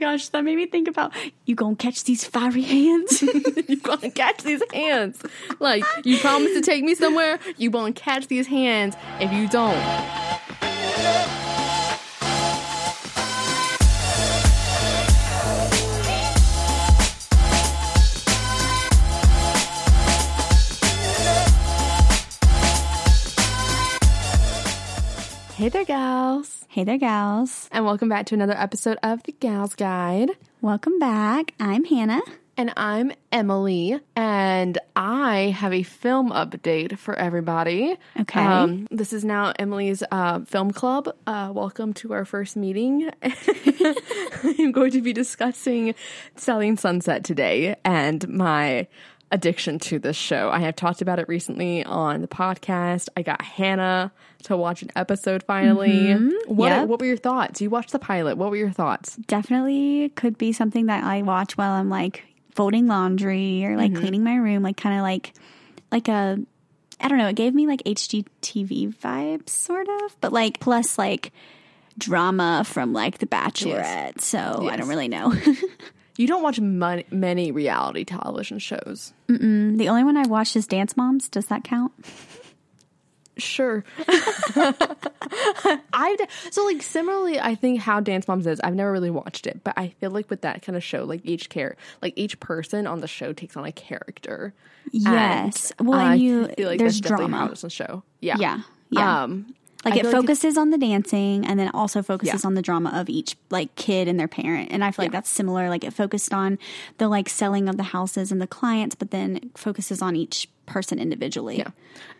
Gosh, that made me think about you gonna catch these fiery hands. you gonna catch these hands. Like, you promised to take me somewhere, you gonna catch these hands. If you don't, Hey there, gals. Hey there, gals. And welcome back to another episode of The Gals Guide. Welcome back. I'm Hannah. And I'm Emily, and I have a film update for everybody. Okay. Um, this is now Emily's uh, film club. Uh, welcome to our first meeting. I'm going to be discussing Selling Sunset today and my addiction to this show. I have talked about it recently on the podcast. I got Hannah to watch an episode finally. Mm-hmm. What, Yep. what were your thoughts? You watched the pilot. What were your thoughts? Definitely could be something that I watch while I'm like folding laundry or like mm-hmm. cleaning my room, like kind of like like a I don't know, it gave me like HGTV vibes sort of, but like plus like drama from like The Bachelorette. So I don't really know. You don't watch mon- many reality television shows. the only one I watched is Dance Moms. Does that count? Sure. I so like similarly, I think how Dance Moms is. I've never really watched it, but I feel like with that kind of show, like each care, like each person on the show takes on a character. Yes. And well, I and you feel like there's that's drama. it's a show. Yeah. Yeah. Yeah. Um, Like I it feel like focuses on the dancing and then also focuses Yeah. on the drama of each like kid and their parent. And I feel like that's similar. Like it focused on the like selling of the houses and the clients, but then focuses on each person individually. Yeah.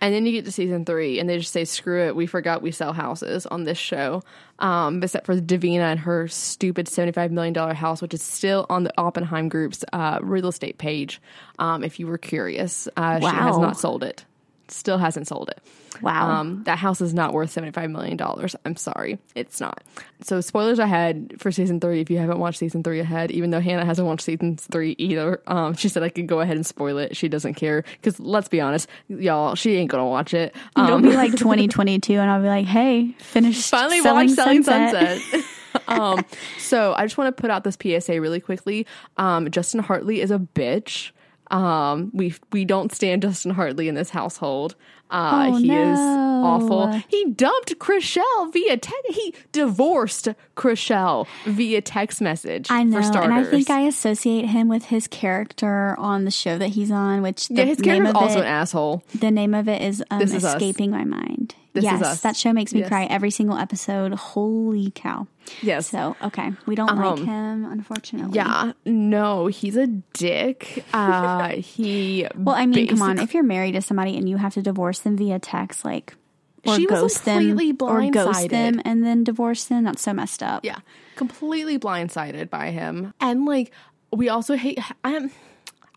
And then you get to season three and they just say, screw it, we forgot we sell houses on this show. Um, except for Davina and her stupid $75 million house, which is still on the Oppenheim Group's uh, real estate page. Um, if you were curious, uh, she has not sold it. Still hasn't sold it. Wow. Um, that house is not worth $75 million. I'm sorry. It's not. So, spoilers ahead for season three if you haven't watched season three ahead, even though Hannah hasn't watched season three either. Um, she said I could go ahead and spoil it. She doesn't care. Because let's be honest, y'all, she ain't going to watch it. It'll Um, be like 2022 and I'll be like, hey, finish finally selling watch Selling Sunset. Sunset. um, so I just want to put out this PSA really quickly. Um, Justin Hartley is a bitch. Um, we we don't stand Justin Hartley in this household. Uh, Oh, he is awful. He dumped Chrishell via text. He divorced Chrishell via text message. I know, and I think I associate him with his character on the show that he's on, which the yeah, his name is also it, an asshole. The name of it is, um, This Is Us. escaping my mind. This Is yes, Us. that show makes me Yes. cry every single episode. Holy cow! Yes. So okay, we don't like Um, him, unfortunately. Yeah, no, he's a dick. Uh, he Well, I mean, come on. If you're married to somebody and you have to divorce them via text, like, or She was ghost them, completely or ghost blindsided. them and then divorce them, that's so messed up. Yeah, completely blindsided by him. And like we also hate I am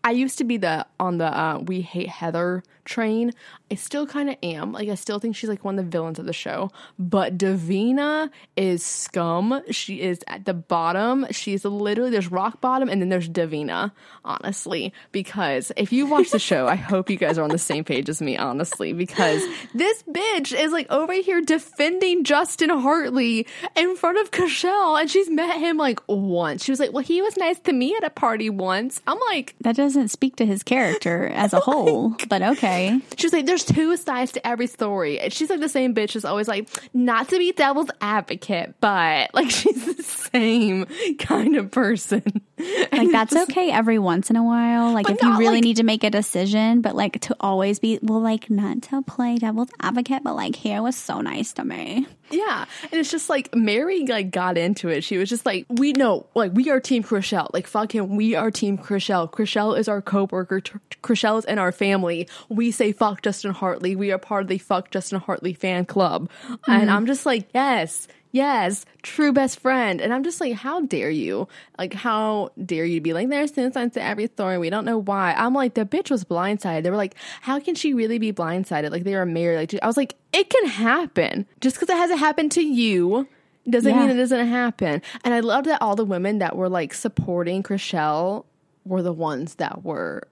I used to be the on the uh we hate Heather train. I still kind of am. Like I still think she's like one of the villains of the show. But Davina is scum. She is at the bottom. She's literally there's rock bottom and then there's Davina, honestly. Because if you watch the show, I hope you guys are on the same page as me, honestly, because this bitch is like over here defending Justin Hartley in front of Chrishell and she's met him like once. She was like, Well, he was nice to me at a party once. I'm like, That doesn't speak to his character as a oh whole, but okay. She's like, there's two sides to every story. She's like the same bitch is always like, not to be devil's advocate, but like she's the same kind of person. Like that's okay every once in a while. Like But if you really like- need to make a decision, but like to always be well, like not to play devil's advocate, but like he was so nice to me. Yeah. And it's just like Mary like got into it. She was just like, we know, like we are team Chrishell. Like fuck him. We are team Chrishell. Chrishell is our co-worker. Chrishell is in our family. We say fuck Justin Hartley. We are part of the fuck Justin Hartley fan club. And mm-hmm. I'm just like, yes, yes, true best friend. And I'm just like, how dare you? Like, how dare you be like, there's sides to every story. We don't know why. I'm like, the bitch was blindsided. They were like, how can she really be blindsided? Like, they were married. Like, I was like, it can happen. Just because it hasn't happened to you doesn't Yeah. mean it doesn't happen. And I love that all the women that were like supporting Chrishell were the ones that were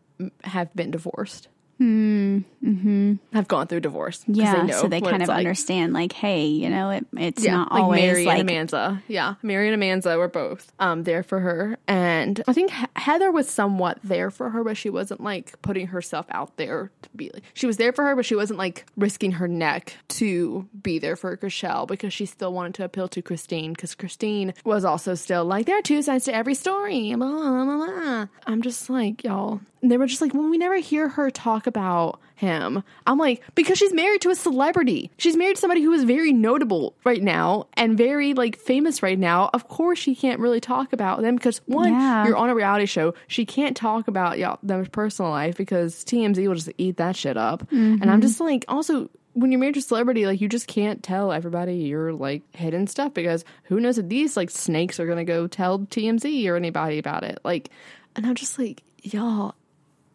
have been divorced. Have gone through divorce. Yeah, know so they kind of like. understand, like, hey, you know, it, it's Yeah, not like always Mary like and Amanza. Yeah, Mary and Amanza were both um there for her, and I think He- Heather was somewhat there for her, but she wasn't like putting herself out there to be like. She was there for her, but she wasn't like risking her neck to be there for Chrishell because she still wanted to appeal to Christine because Christine was also still like there are two sides to every story. Blah, blah, blah. I'm just like y'all. And they were just like, when we never hear her talk about him, I'm like, because she's married to a celebrity. She's married to somebody who is very notable right now and very like famous right now. Of course, she can't really talk about them because one, Yeah. you're on a reality show. She can't talk about y'all them personal life because TMZ will just eat that shit up. And I'm mm-hmm. just like, also. When you're married to a celebrity, like you just can't tell everybody your like hidden stuff because who knows if these like snakes are gonna go tell TMZ or anybody about it. Like, and I'm just like, y'all,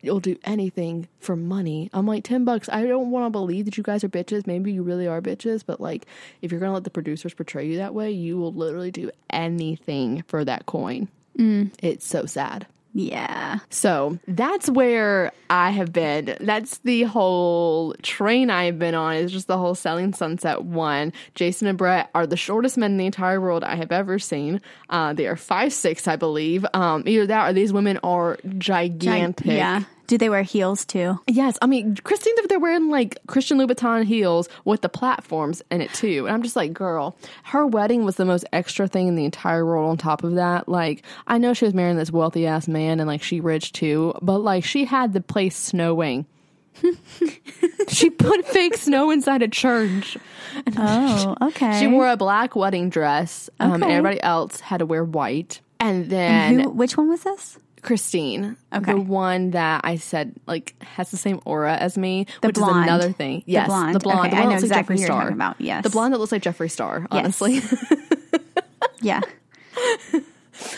you'll do anything for money. I'm like, 10 bucks. I don't want to believe that you guys are bitches. Maybe you really are bitches, but like, if you're going to let the producers portray you that way, you will literally do anything for that coin. Mm. It's so sad. Yeah. So that's where I have been. That's the whole train I've been on. Is just the whole Selling Sunset one. Jason and Brett are the shortest men in the entire world I have ever seen. Uh, they are five six, I believe. Um, either that or these women are gigantic. Yeah. Do they wear heels too? Yes, I mean Christine, they're wearing like Christian Louboutin heels with the platforms in it too, and I'm just like, girl, her wedding was the most extra thing in the entire world. On top of that, like, I know she was marrying this wealthy ass man, and like she rich too, but like she had the place snowing. she put fake snow inside a church. Oh, okay. She wore a black wedding dress, um, and everybody else had to wear white. And then Who, which one was this? Christine, Okay. the one that I said like has the same aura as me, The which blonde. is another thing. The Yes, blonde. the blonde. Okay, the I one know that looks like exactly Jeffree who you're Star. talking about, yes. the blonde that looks like Jeffree Star. Yes. Honestly, Yeah.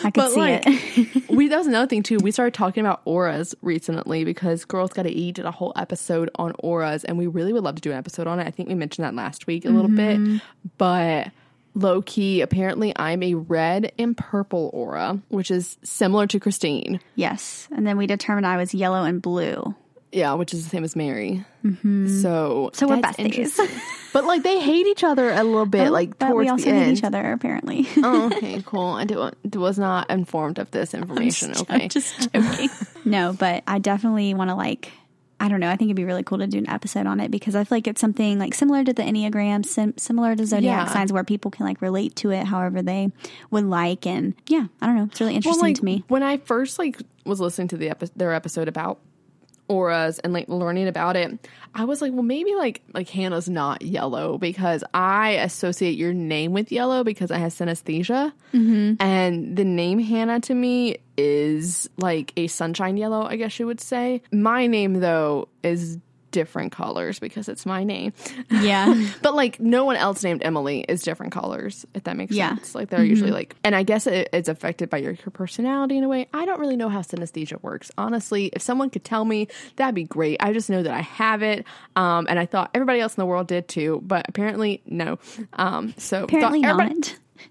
I could but see like it. we that was another thing too. We started talking about auras recently because Girls Gotta Eat did a whole episode on auras, and we really would love to do an episode on it. I think we mentioned that last week a little Mm-hmm. bit, but. Low key, apparently, I'm a red and purple aura, which is similar to Christine. yes. And then we determined I was yellow and blue. Yeah, which is the same as Mary. Mm-hmm. So, So we're besties. but like they hate each other a little bit, like but towards we also the hate end. each other, apparently. oh, okay, cool. I do, was not informed of this information. okay, I'm just joking. no, but I definitely want to like. I don't know. I think it'd be really cool to do an episode on it because I feel like it's something like similar to the Enneagram, sim- similar to zodiac Yeah. signs, where people can like relate to it however they would like. And yeah, I don't know. It's really interesting like to me. when I first like was listening to the epi- their episode about auras and like learning about it, I was like, well, maybe like like Hannah's not yellow because I associate your name with yellow because I have synesthesia, Mm-hmm. and the name Hannah to me is like a sunshine yellow, I guess you would say. My name though is different colors because it's my name. Yeah. But like no one else named Emily is different colors, if that makes Yeah. sense. Like they're usually like, and I guess it, it's affected by your, your personality in a way. I don't really know how synesthesia works. Honestly, if someone could tell me, that'd be great. I just know that I have it. Um, and I thought everybody else in the world did too, but apparently no. Um, so Apparently thought everybody,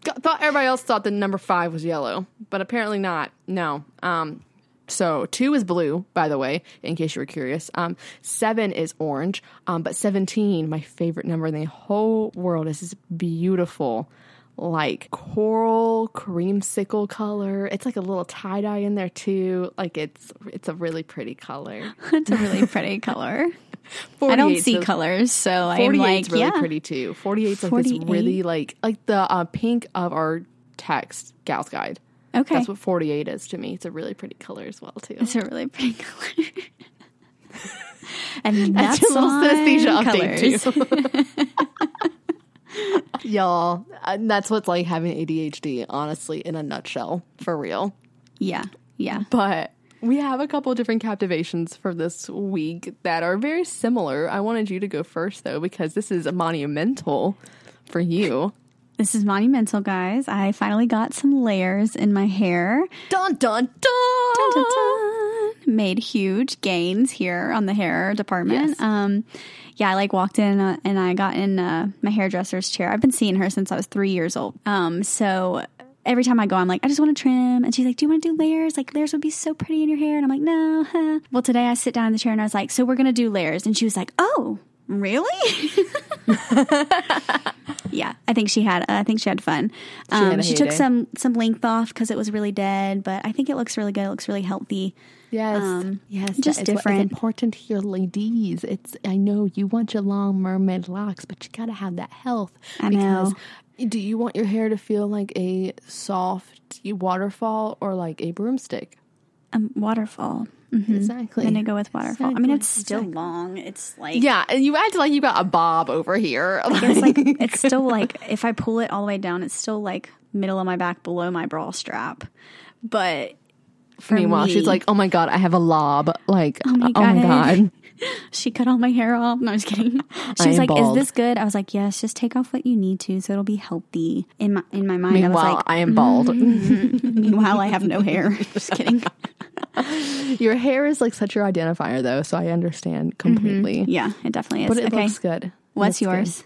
not. thought everybody else thought that number five was yellow, but apparently not. No. Um, so two is blue, by the way, in case you were curious. Um, seven is orange. Um, but seventeen, my favorite number in the whole world, is this beautiful, like coral creamsicle color. It's like a little tie dye in there too. Like it's it's a really pretty color. it's a really pretty color. I don't see colors, so I'm 48 like, really yeah. pretty too. 48 is like this really like like the uh, pink of our text gal's guide. Okay. That's what 48 is to me. It's a really pretty color as well too. It's a really pretty color. and that's, That's a little synesthesia update too. Y'all, uh, that's what's like having ADHD, honestly, in a nutshell, for real. Yeah, yeah. But we have a couple different captivations for this week that are very similar. I wanted you to go first though, because this is a monumental for you. This is monumental, guys. I finally got some layers in my hair. Dun dun dun! Dun, dun, dun. Made huge gains here on the hair department. Yes. Um, yeah, I like walked in uh, and I got in uh, my hairdresser's chair. I've been seeing her since I was three years old. Um, so every time I go, I'm like, I just want to trim. And she's like, Do you want to do layers? Like, layers would be so pretty in your hair. And I'm like, No. huh." Well, today I sit down in the chair and I was like, So we're going to do layers. And she was like, Oh, really? I think she had. I think she had fun. Um, had she took some some length off because it was really dead, but I think it looks really good. It looks really healthy. Yes, Um, yes, just that is what is different. important here, ladies. It's I know you want your long mermaid locks, but you gotta have that health. I know. do you want your hair to feel like a soft waterfall or like a broomstick? Um, waterfall. Mm-hmm. Exactly. I'm gonna go with waterfall. I mean, it's still long. It's like Yeah, and you act like you got a bob over here. it's like it's still like if I pull it all the way down, it's still like middle of my back below my bra strap. But for Meanwhile, me- she's like, "Oh my god, I have a lob!" Like, oh my my, God. she cut all my hair off. No, I was kidding. She I was like, bald. "Is this good?" I was like, "Yes, just take off what you need to, so it'll be healthy." In my in my mind, Meanwhile, I was like, I am bald. Mm-hmm. "Meanwhile, I have no hair." just kidding. Your hair is like such your identifier, though, so I understand mm-hmm. completely. Yeah, it definitely is. But it okay, looks good. What's looks good. yours?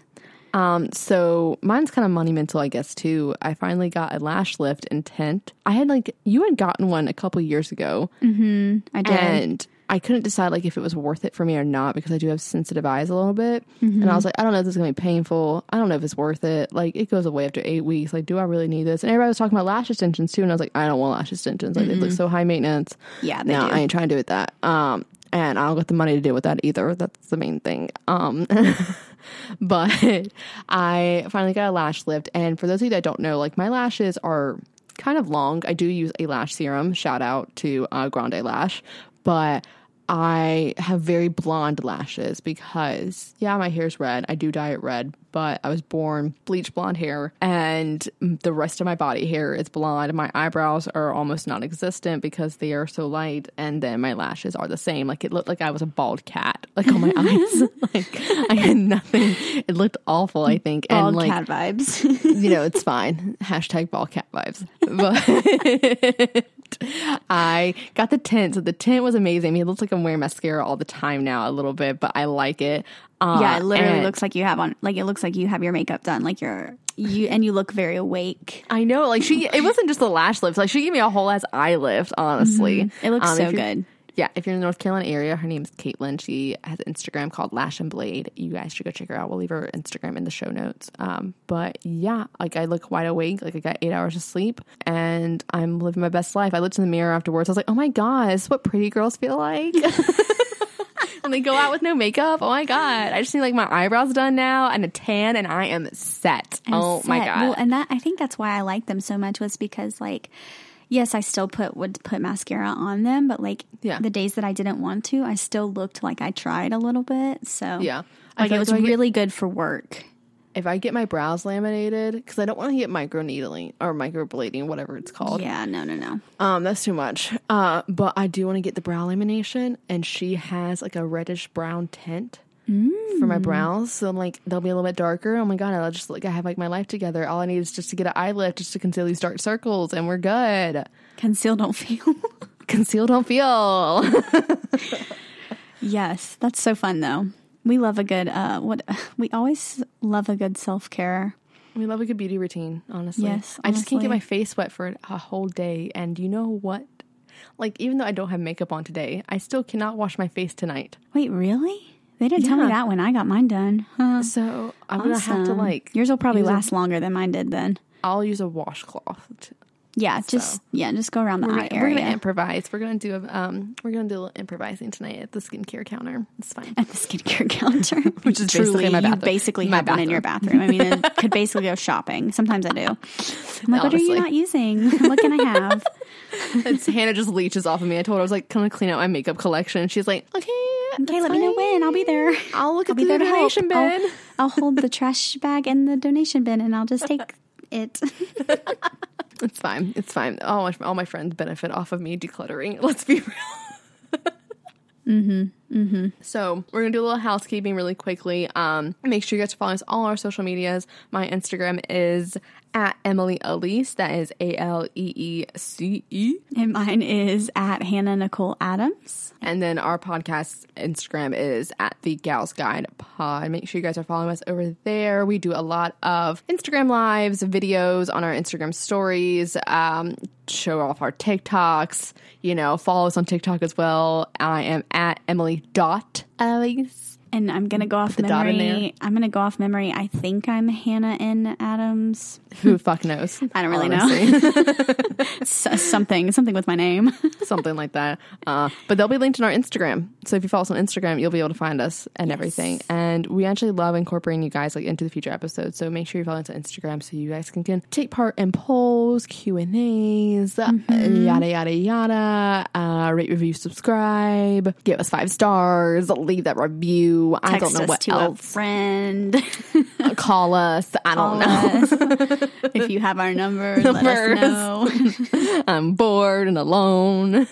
Um, so mine's kind of monumental, I guess, too. I finally got a lash lift in tint. I had like you had gotten one a couple years ago, mm-hmm. I did. and I couldn't decide like if it was worth it for me or not because I do have sensitive eyes a little bit. And I was like, I don't know if this is gonna be painful. I don't know if it's worth it. Like it goes away after eight weeks. Like, do I really need this? And everybody was talking about lash extensions too, and I was like, I don't want lash extensions. Like they look so high maintenance. Yeah, they no, do. I ain't trying to do with that. Um, and I don't got the money to deal with that either. That's the main thing. Um, but I finally got a lash lift. And for those of you that don't know, like my lashes are kind of long. I do use a lash serum. Shout out to uh, Grande Lash. But I have very blonde lashes because, yeah, my hair's red. I do dye it red, but I was born bleach blonde hair, and the rest of my body hair is blonde. My eyebrows are almost non existent because they are so light, and then my lashes are the same. Like it looked like I was a bald cat, like on my eyes. like I had nothing. It looked awful, I think. Bald and like, cat vibes. you know, it's fine. Hashtag bald cat vibes. But I got the tint. So the tint was amazing. I mean, it looks like I'm wearing mascara all the time now, a little bit, but I like it. Uh, yeah, it literally and looks like you have on like it looks like you have your makeup done. Like you're you and you look very awake. I know, like she, it wasn't just the lash lift. Like she gave me a whole ass eye lift. Honestly, It looks Um, so good. Yeah, if you're in the North Carolina area, her name's Caitlin. She has an Instagram called Lash and Blade. You guys should go check her out. We'll leave her Instagram in the show notes. Um, but yeah, like I look wide awake, like I got eight hours of sleep, and I'm living my best life. I looked in the mirror afterwards. I was like, oh my god, this is what pretty girls feel like. and they go out with no makeup. Oh my god, I just need like my eyebrows done now and a tan, and I am set. oh my set. god. Well, and that I think that's why I like them so much was because like yes, I still put would put mascara on them, but like Yeah. the days that I didn't want to, I still looked like I tried a little bit. So Yeah. I like it was like I get- really good for work. if I get my brows laminated, because I don't want to get micro needling or microblading, whatever it's called. Yeah, no, no, no. Um, that's too much. Uh, but I do want to get the brow lamination, and she has like a reddish brown tint for my brows. So I'm like, they'll be a little bit darker. Oh my god, I'll just like I have like my life together. All I need is just to get an eye lift, just to conceal these dark circles, and we're good. Conceal don't feel. Conceal, don't feel. yes, that's so fun though. We love a good uh what we always love a good self-care. we love a good beauty routine, honestly. Yes, I just can't get my face wet for a whole day, and you know what? Like, even though I don't have makeup on today, I still cannot wash my face tonight. Wait, really? They didn't tell me that when I got mine done. Huh. So I'm gonna have to like yours will probably use a- last longer than mine did then. I'll use a washcloth. To, Yeah, just yeah, just go around the we're, eye gonna, we're gonna improvise. We're gonna do a um. We're gonna do a little improvising tonight at the skincare counter. It's fine. at the skincare counter, Which is truly basically my you bathroom. basically My have one in your bathroom. I mean, it could basically go shopping. Sometimes I do. I'm like, what are you not using? What can I have? It's, Hannah just leeches off of me. I told her I was like, "Can I clean out my makeup collection?" She's like, "Okay, Okay, let me know when. I'll be there. I'll look I'll at be the there to help. donation bin." I'll, I'll hold the trash bag and the donation bin, and I'll just take it. It's fine. It's fine. All my all my friends benefit off of me decluttering. Let's be real. Mm-hmm. So we're gonna do a little housekeeping really quickly. Um, make sure you guys follow us all our social medias. My Instagram is at Emily Aleece. That is A L E E C E. And mine is at Hannah Nicole Adams. And then our podcast Instagram is at the Gals Guide Pod. Make sure you guys are following us over there. We do a lot of Instagram lives, videos on our Instagram stories, um, show off our TikToks. You know, follow us on TikTok as well. I am at Emily dot Aleece. And I'm gonna go off the dot in memory. I'm gonna go off memory. I think I'm Hannah N. Adams. Who the fuck knows? I don't really know. S- something, something with my name. something like that. Uh, but they'll be linked in our Instagram. So if you follow us on Instagram, you'll be able to find us and everything. And we actually love incorporating you guys like into the future episodes. So make sure you follow us on Instagram so you guys can, can take part in polls, Q and A's, Mm-hmm. yada yada yada. Uh, rate, review, subscribe, give us five stars, leave that review. I Text don't know us what to else. a friend. Call us. I don't Call know. if you have our number, let us know. I'm bored and alone.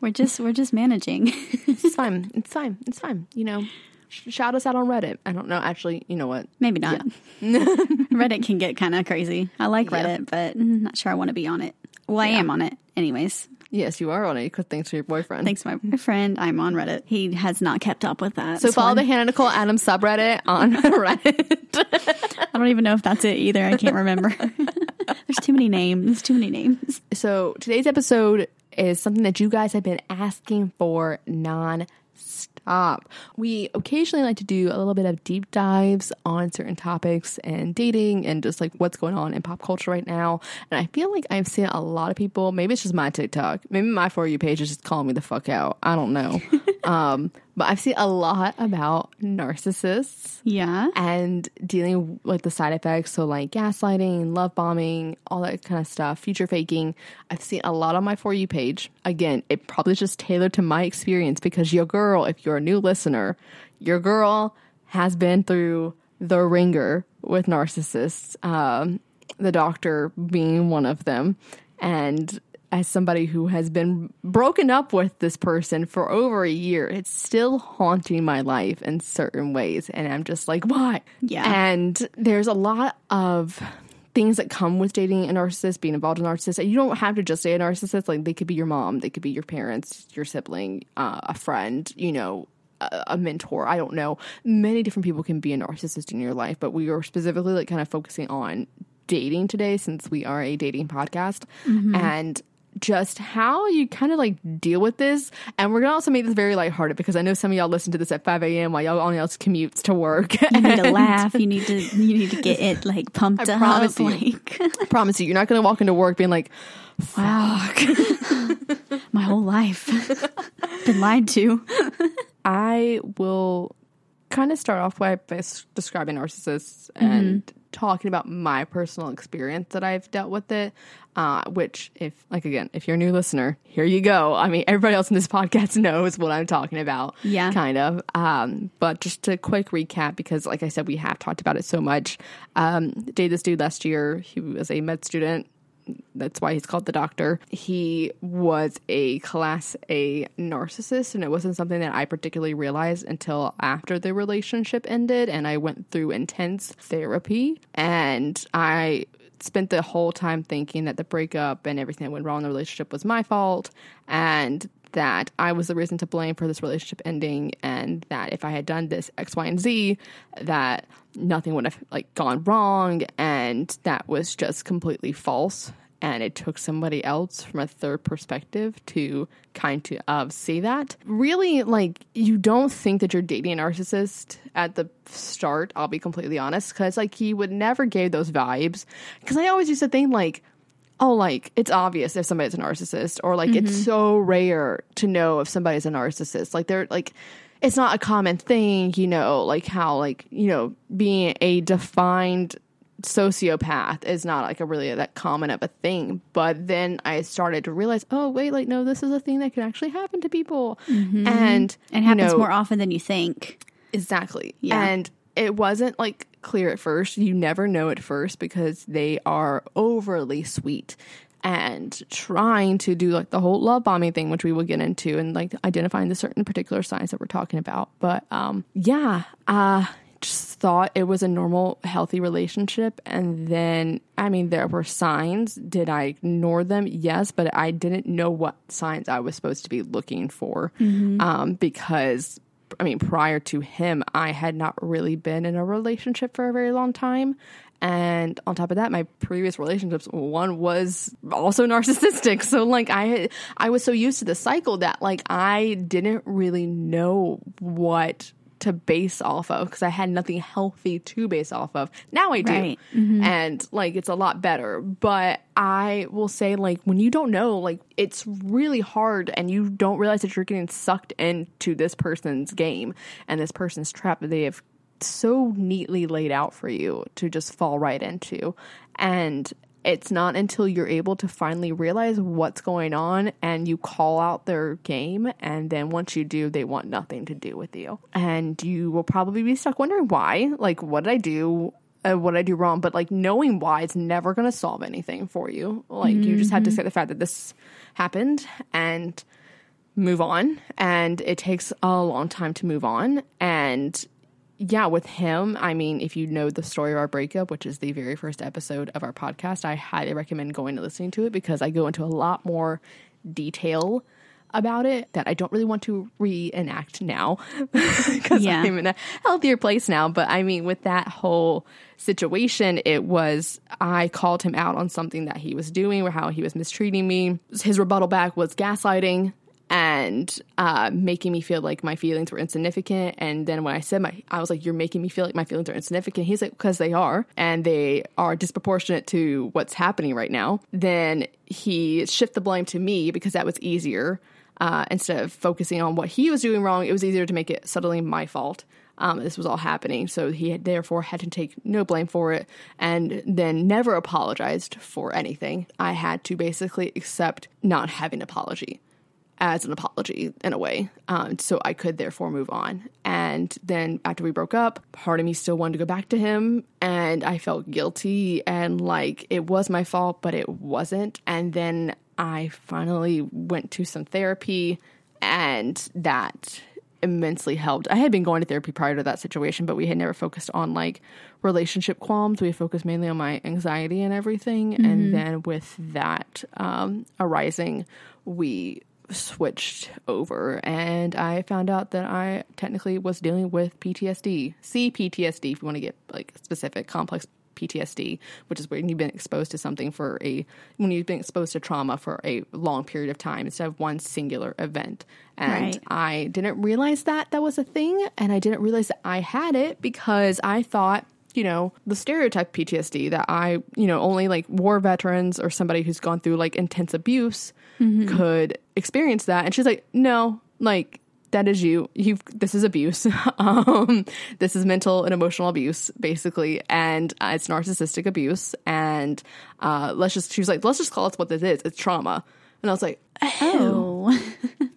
We're just we're just managing. It's fine. It's fine. It's fine. You know, sh- shout us out on Reddit. I don't know. Actually, you know what? Maybe not. Reddit can get kind of crazy. I like Yeah. Reddit, but not sure I want to be on it. Well, I am on it, anyways. Yes, you are on it because thanks to your boyfriend. Thanks to my boyfriend, I'm on Reddit. He has not kept up with that. So follow the Hannah Nicole Adams subreddit on Reddit. I don't even know if that's it either. I can't remember. There's too many names. There's too many names. so today's episode is something that you guys have been asking for non-stop. We occasionally like to do a little bit of deep dives on certain topics and dating and just like what's going on in pop culture right now. And I feel like I've seen a lot of people, maybe it's just my TikTok, maybe my For You page is just calling me the fuck out. I don't know. um, but I've seen a lot about narcissists Yeah. and dealing with the side effects. So like gaslighting love bombing all that kind of stuff future faking. I've seen a lot on my for you page. Again it probably just tailored to my experience because your girl if you're a new listener your girl has been through the wringer with narcissists um, the doctor being one of them. And as somebody who has been broken up with this person for over a year, it's still haunting my life in certain ways. And I'm just like, why? Yeah. And there's a lot of things that come with dating a narcissist, being involved in a narcissist. And you don't have to just date a narcissist. Like they could be your mom, they could be your parents, your sibling, uh, a friend, you know, a, a mentor. I don't know. Many different people can be a narcissist in your life, but we are specifically like kind of focusing on dating today since we are a dating podcast and just how you kind of like deal with this. And we're gonna also make this very lighthearted because I know some of y'all listen to this at 5 a.m. while y'all on y'all's commutes to work. You need to laugh. You need to you need to get it like pumped up. promise you. Like I promise you, you're not gonna walk into work being like, wow. My whole life. Been lied to. I will kind of start off by, by describing narcissists mm-hmm. and talking about my personal experience that I've dealt with it. Uh, which, if like again, if you're a new listener, here you go. I mean, everybody else in this podcast knows what I'm talking about. Yeah. kind of. Um, but just a quick recap because, like I said, we have talked about it so much. Um, dated this dude last year. He was a med student that's why he's called the doctor. He was a class A narcissist, and it wasn't something that I particularly realized until after the relationship ended. And I went through intense therapy, and I spent the whole time thinking that the breakup and everything that went wrong in the relationship was my fault, and that I was the reason to blame for this relationship ending, and that if I had done this X, Y, and Z, that nothing would have like gone wrong, and that was just completely false. And it took somebody else from a third perspective to kind of see that. Really, like, you don't think that you're dating a narcissist at the start, I'll be completely honest, because, like, he would never give those vibes. Because I always used to think, like, oh, like it's obvious if somebody's a narcissist, or like it's mm-hmm. so rare to know if somebody's a narcissist. Like they're like, it's not a common thing, you know, like how like you know being a defined sociopath is not like a really that common of a thing. But then I started to realize, oh wait, like no, this is a thing that can actually happen to people, mm-hmm. and And you happens know, more often than you think. Exactly. Yeah. And it wasn't like clear at first. You never know at first because they are overly sweet and trying to do like the whole love bombing thing, which we will get into, and like identifying the certain particular signs that we're talking about. But um, yeah, uh, just thought it was a normal, healthy relationship. And then, I mean, there were signs. Did I ignore them? Yes, but I didn't know what signs I was supposed to be looking for um, because. I mean, prior to him, I had not really been in a relationship for a very long time. And on top of that, my previous relationships, one was also narcissistic. So like I, I was so used to the cycle that like I didn't really know what to base off of because I had nothing healthy to base off of. Now I do. Right. Mm-hmm. And like it's a lot better. But I will say, like, when you don't know, like, it's really hard and you don't realize that you're getting sucked into this person's game and this person's trap that they have so neatly laid out for you to just fall right into. And it's not until you're able to finally realize what's going on and you call out their game. And then once you do, they want nothing to do with you. And you will probably be stuck wondering why. Like, what did I do? Uh, what did I do wrong? But like knowing why it's never going to solve anything for you. Like, you just have to accept the fact that this happened and move on. And it takes a long time to move on. And yeah, with him, I mean, if you know the story of our breakup, which is the very first episode of our podcast, I highly recommend going and listening to it because I go into a lot more detail about it that I don't really want to reenact now because Yeah. I'm in a healthier place now. But I mean, with that whole situation, it was I called him out on something that he was doing or how he was mistreating me. His rebuttal back was gaslighting and uh, making me feel like my feelings were insignificant. And then when I said my, I was like, "You're making me feel like my feelings are insignificant." He's like, "Because they are, and they are disproportionate to what's happening right now." Then he shift the blame to me because that was easier. Uh, instead of focusing on what he was doing wrong, it was easier to make it subtly my fault. Um, this was all happening, so he had, therefore had to take no blame for it, and then never apologized for anything. I had to basically accept not having apology as an apology in a way. Um, so I could therefore move on. And then after we broke up, part of me still wanted to go back to him. And I felt guilty and like it was my fault, but it wasn't. And then I finally went to some therapy and that immensely helped. I had been going to therapy prior to that situation, but we had never focused on like relationship qualms. We focused mainly on my anxiety and everything. And then with that um, arising, we switched over and I found out that I technically was dealing with PTSD. CPTSD if you want to get like specific complex PTSD, which is when you've been exposed to something for a when you've been exposed to trauma for a long period of time instead of one singular event. And Right. I didn't realize that that was a thing and I didn't realize that I had it because I thought you know, the stereotype PTSD that I, you know, only like war veterans or somebody who's gone through like intense abuse could experience that. And she's like, no, like that is you. You this is abuse. um, this is mental and emotional abuse, basically, and uh, it's narcissistic abuse. And uh, let's just she was like, let's just call it what this is. It's trauma. And I was like, Oh.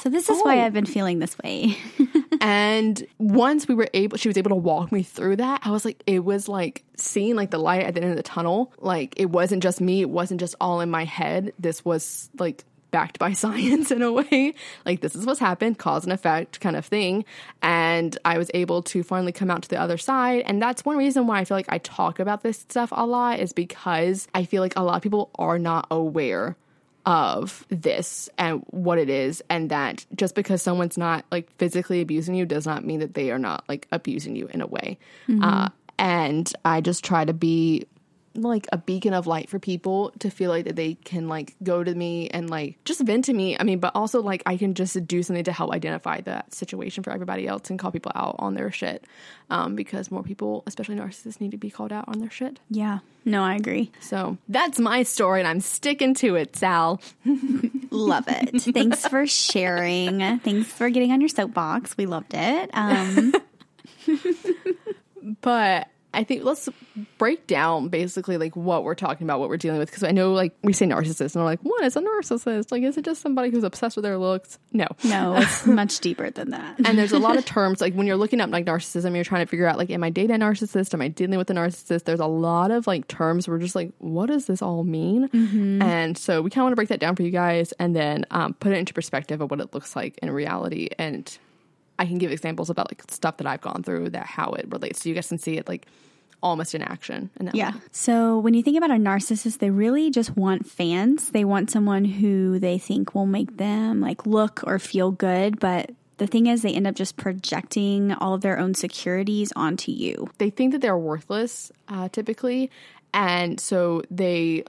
so this is why Oh. I've been feeling this way. And once we were able, she was able to walk me through that. I was like, it was like seeing like the light at the end of the tunnel. Like it wasn't just me. It wasn't just all in my head. This was like backed by science in a way. Like this is what's happened, cause and effect kind of thing. And I was able to finally come out to the other side. And that's one reason why I feel like I talk about this stuff a lot is because I feel like a lot of people are not aware of this and what it is and that just because someone's not like physically abusing you does not mean that they are not like abusing you in a way. Uh, and i just try to be like a beacon of light for people to feel like that they can like go to me and like just vent to me i mean but also like i can just do something to help identify that situation for everybody else and call people out on their shit um, because more people especially narcissists need to be called out on their shit yeah. No, I agree. so that's my story and i'm sticking to it sal Love it. Thanks for sharing. Thanks for getting on your soapbox. We loved it. Um, But I think let's break down basically like what we're talking about, what we're dealing with. Because I know like we say narcissist, and we're like, what is a narcissist? Like, is it just somebody who's obsessed with their looks? No, No, it's much deeper than that. and there's a lot of terms like when you're looking up like narcissism, you're trying to figure out like, am I dating a narcissist? Am I dealing with a narcissist? There's a lot of like terms we're just like, what does this all mean? And so we kind of want to break that down for you guys, and then um, put it into perspective of what it looks like in reality. And I can give examples about like stuff that I've gone through that how it relates, so you guys can see it like almost in action. And that Yeah. way. So when you think about a narcissist, they really just want fans. They want someone who they think will make them like look or feel good. But the thing is, they end up just projecting all of their own securities onto you. they think that they're worthless uh, typically and so they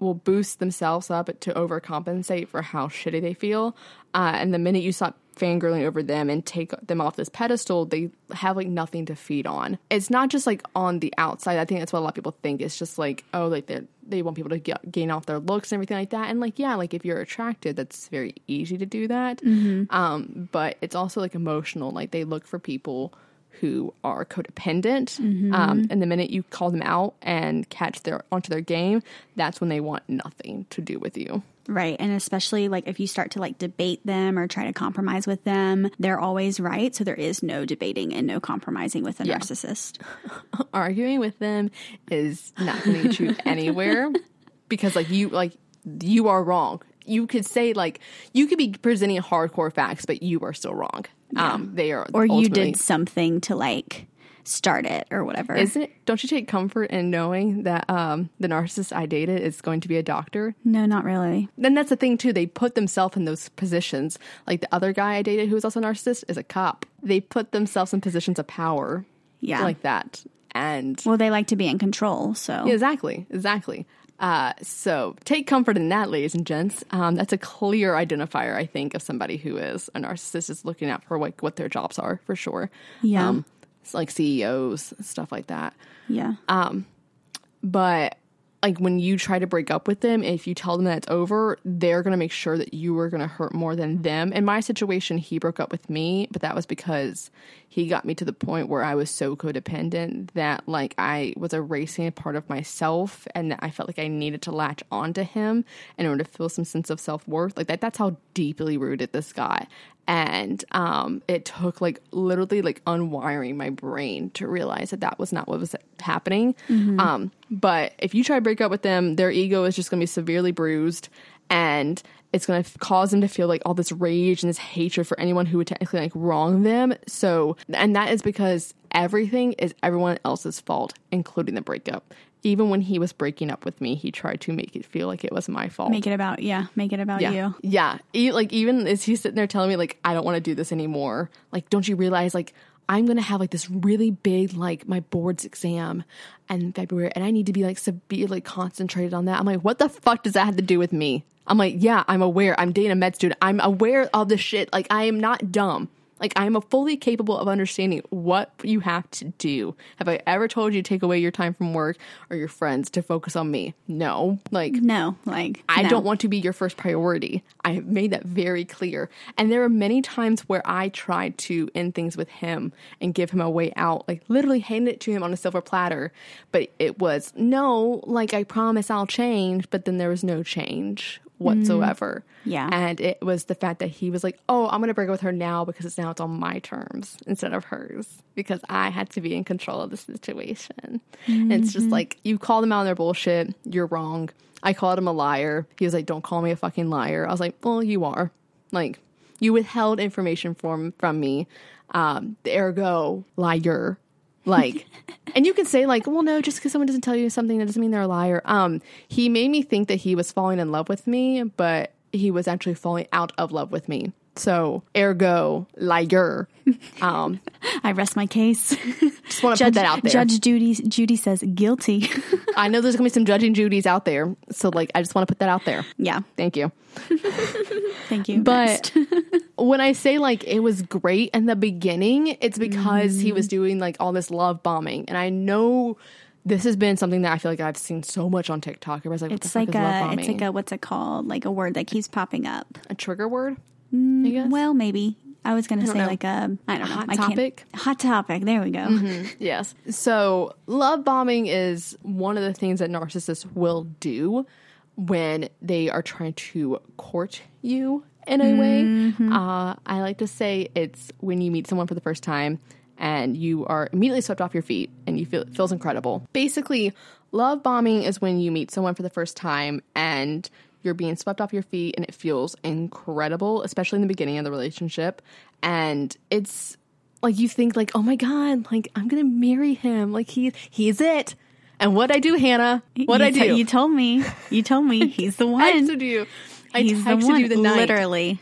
will boost themselves up to overcompensate for how shitty they feel uh, and the minute you stop fangirling over them and take them off this pedestal they have like nothing to feed on. It's not just like on the outside. I think that's what a lot of people think. It's just like oh like they they want people to get, gain off their looks and everything like that. And like yeah like if you're attracted that's very easy to do that. Um but it's also like emotional. Like they look for people who are codependent. Um, and the minute you call them out and catch their onto their game, that's when they want nothing to do with you. Right. And especially like if you start to like debate them or try to compromise with them, they're always right. So there is no debating and no compromising with a narcissist. Arguing with them is not going to get you anywhere because like you like you are wrong. You could say like you could be presenting hardcore facts, but you are still wrong. Um, they are Or you did something to like start it or whatever. Isn't it? Don't you take comfort in knowing that um, the narcissist I dated is going to be a doctor? no, not really. then that's the thing too. They put themselves in those positions. Like the other guy I dated, who was also a narcissist, is a cop. They put themselves in positions of power, Yeah. like that. And well, they like to be in control. So exactly, exactly. Uh, so take comfort in that, ladies and gents. Um, that's a clear identifier, I think, of somebody who is a narcissist is looking out for like what their jobs are for sure. Yeah. um, it's like CEOs stuff like that yeah. Um, but like when you try to break up with them if you tell them that it's over they're to make sure that you are to hurt more than them in my situation he broke up with me but that was because he got me to the point where i was so codependent that like i was erasing a part of myself and that i felt like i needed to latch onto him in order to feel some sense of self-worth. Like that that's how deeply rooted this guy. And um, it took like literally like unwiring my brain to realize that that was not what was happening. Um, but if you try to break up with them, their ego is just going to be severely bruised, and it's going to cause them to feel like all this rage and this hatred for anyone who would technically like wrong them. So, and that is because everything is everyone else's fault, including the breakup. Even when he was breaking up with me, he tried to make it feel like it was my fault. Make it about yeah. Make it about Yeah. you. Yeah. E- like even as he's sitting there telling me like I don't want to do this anymore. Like don't you realize like I'm going to have like this really big like my boards exam in February and I need to be like severely concentrated on that. I'm like what the fuck does that have to do with me? I'm like yeah, I'm aware. I'm dating a med student. I'm aware of the shit. Like I am not dumb. Like I am fully capable of understanding what you have to do. Have I ever told you to take away your time from work or your friends to focus on me? No. Like No, like I no. don't want to be your first priority. I have made that very clear. And there are many times where I tried to end things with him and give him a way out, like literally hand it to him on a silver platter. But it was no, like I promise I'll change, but then there was no change whatsoever. Yeah. And it was the fact that he was like, "Oh, I'm going to break up with her now because it's now it's on my terms instead of hers because I had to be in control of the situation." And it's just like you call them out on their bullshit. You're wrong. I called him a liar. He was like, "Don't call me a fucking liar." I was like, "Well, you are." Like you withheld information from from me. Um, ergo, liar. Like, and you can say like, well, no, just because someone doesn't tell you something, that doesn't mean they're a liar. Um, he made me think that he was falling in love with me, but he was actually falling out of love with me. So, ergo, liar. Um, I rest my case. just want to put that out there. Judge Judy Judy says guilty. I know there's gonna be some judging Judy's out there, so like, I just want to put that out there. yeah. Thank you. Thank you. But when I say like it was great in the beginning, it's because he was doing like all this love bombing, and I know this has been something that I feel like I've seen so much on TikTok. Everybody's like, it's like a it's like a what's it called? Like a word that keeps popping up. a trigger word. Mm, guess. Well, maybe. I was gonna say know. like a I don't know Hot topic? hot topic. There we go. Mm-hmm. Yes. So, love bombing is one of the things that narcissists will do when they are trying to court you in a way. Mm-hmm. Uh, I like to say it's when you meet someone for the first time and you are immediately swept off your feet and you feel it feels incredible. Basically, love bombing is when you meet someone for the first time and you're being swept off your feet and it feels incredible, especially in the beginning of the relationship. And it's like you think like, oh my god, like I'm gonna marry him, like he he's it. And what I do, Hannah? What I t- do? you told me. You told me he's the one. I texted you. I he's the one. you the night. Literally.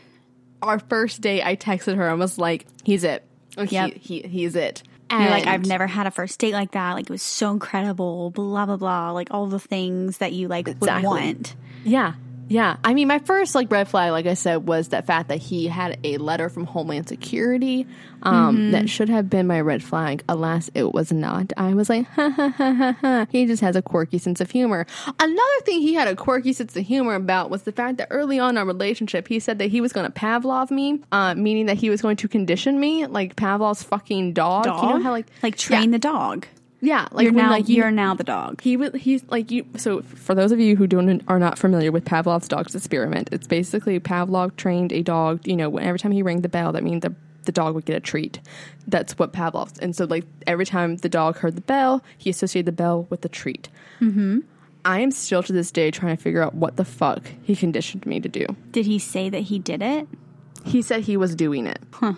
Our first date, I texted her I was like, "He's it. Like, Yep. he, he he's it." And You're like, I've never had a first date like that. Like it was so incredible. Blah blah blah. Like all the things that you like Exactly. would want. Yeah. Yeah. I mean, my first like red flag, like I said, was that fact that he had a letter from Homeland Security um, Mm-hmm. that should have been my red flag. Alas, it was not. I was like, ha ha ha ha ha. He just has a quirky sense of humor. Another thing he had a quirky sense of humor about was the fact that early on in our relationship, he said that he was going to Pavlov me, uh, meaning that he was going to condition me like Pavlov's fucking dog. Dog. You know how like like train yeah, the dog. Yeah, like You're when now like you, you're now the dog. he would he's like you so for those of you who don't are not familiar with Pavlov's dog's experiment, it's basically Pavlov trained a dog, you know, every time he rang the bell, that means the the dog would get a treat. That's what Pavlov's and so like every time the dog heard the bell, he associated the bell with the treat. Mm-hmm. I am still to this day trying to figure out what the fuck he conditioned me to do. Did he say that he did it? He said he was doing it. Huh.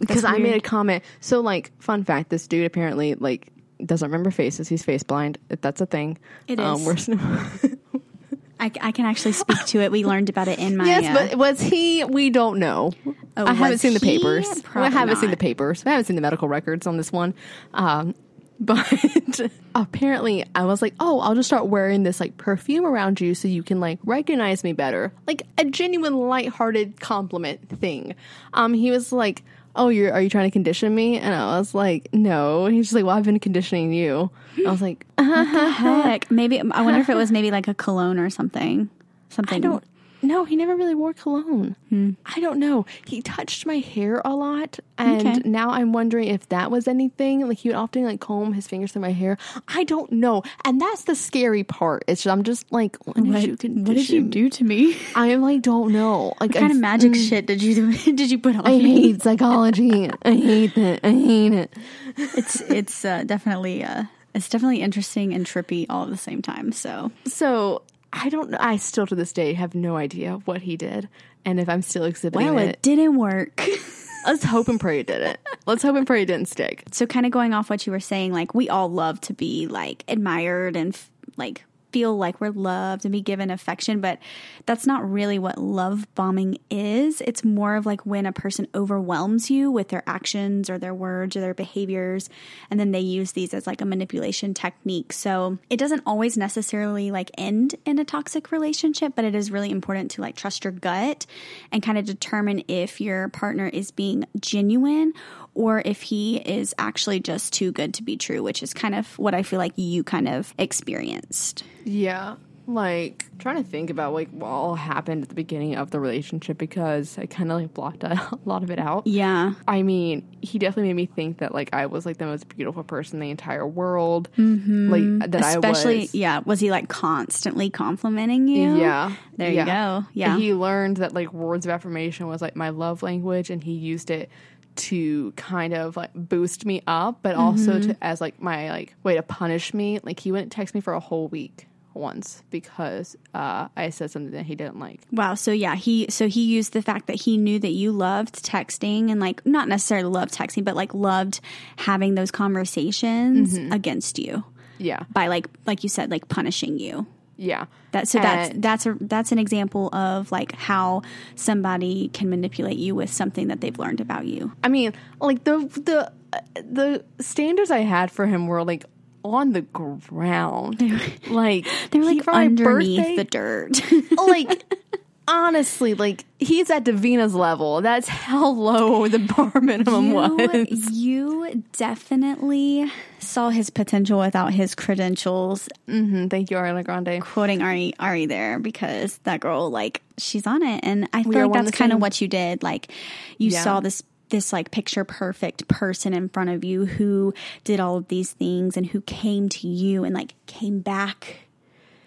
Because I made a comment. So, like, fun fact: this dude apparently like doesn't remember faces. He's face blind. That's a thing, It Um, is. we're- I, I can actually speak to it. We learned about it in my. yes, uh, but was he? We don't know. Oh, I haven't seen the he? papers. I haven't seen the papers. I haven't seen the medical records on this one. Um, but apparently, I was like, "Oh, I'll just start wearing this like perfume around you so you can like recognize me better." Like a genuine, lighthearted compliment thing. Um, he was like. Oh, you're are you trying to condition me? And I was like, no. And he's just like, well, I've been conditioning you. I was like, the heck, maybe I wonder if it was maybe like a cologne or something. Something. I don't. No, he never really wore cologne. I don't know. He touched my hair a lot, and Okay. now I'm wondering if that was anything. Like he would often like comb his fingers through my hair. I don't know, and that's the scary part. It's I'm just like, did What, you what did you do to me? I am like, don't know. Like What kind I- of magic shit did you did you put on I me? hate psychology. I hate it. I hate it. It's it's uh, definitely uh, it's definitely interesting and trippy all at the same time. So So I don't know. I still to this day have no idea what he did, and if I'm still exhibiting well, it. it didn't work. Let's hope and pray it didn't. Let's hope and pray it didn't stick. so kind of going off what you were saying, like we all love to be like admired and f- like feel like we're loved and be given affection, but that's not really what love bombing is. It's more of like when a person overwhelms you with their actions or their words or their behaviors, and then they use these as like a manipulation technique. So it doesn't always necessarily like end in a toxic relationship, but it is really important to like trust your gut and kind of determine if your partner is being genuine or if he is actually just too good to be true, which is kind of what I feel like you kind of experienced. Yeah. Like trying to think about like what all happened at the beginning of the relationship because I kind of like blocked a lot of it out. Yeah. I mean, he definitely made me think that like I was like the most beautiful person in the entire world. Mm-hmm. Like that I Especially, was. yeah. Was he like constantly complimenting you? Yeah. There you go. Yeah. He learned that like words of affirmation was like my love language and he used it to kind of like boost me up, but also Mm-hmm. to as like my like way to punish me. Like he wouldn't text me for a whole week once because uh, I said something that he didn't like. Wow. So yeah, he so he used the fact that he knew that you loved texting and like not necessarily loved texting, but like loved having those conversations Mm-hmm. against you Yeah. by like like you said, like punishing you. Yeah. That so that's And- that's a that's an example of like how somebody can manipulate you with something that they've learned about you. I mean, like the the the standards I had for him were like on the ground. like They're like underneath birthday- the dirt. like honestly, like he's at Davina's level. That's how low the bar minimum was. you definitely saw his potential without his credentials. hmm Thank you, Ariana Grande. Quoting Ari Ari there because that girl like she's on it, and I feel like that's kind of what you did. Like you Yeah. saw this this like picture perfect person in front of you who did all of these things and who came to you and like came back.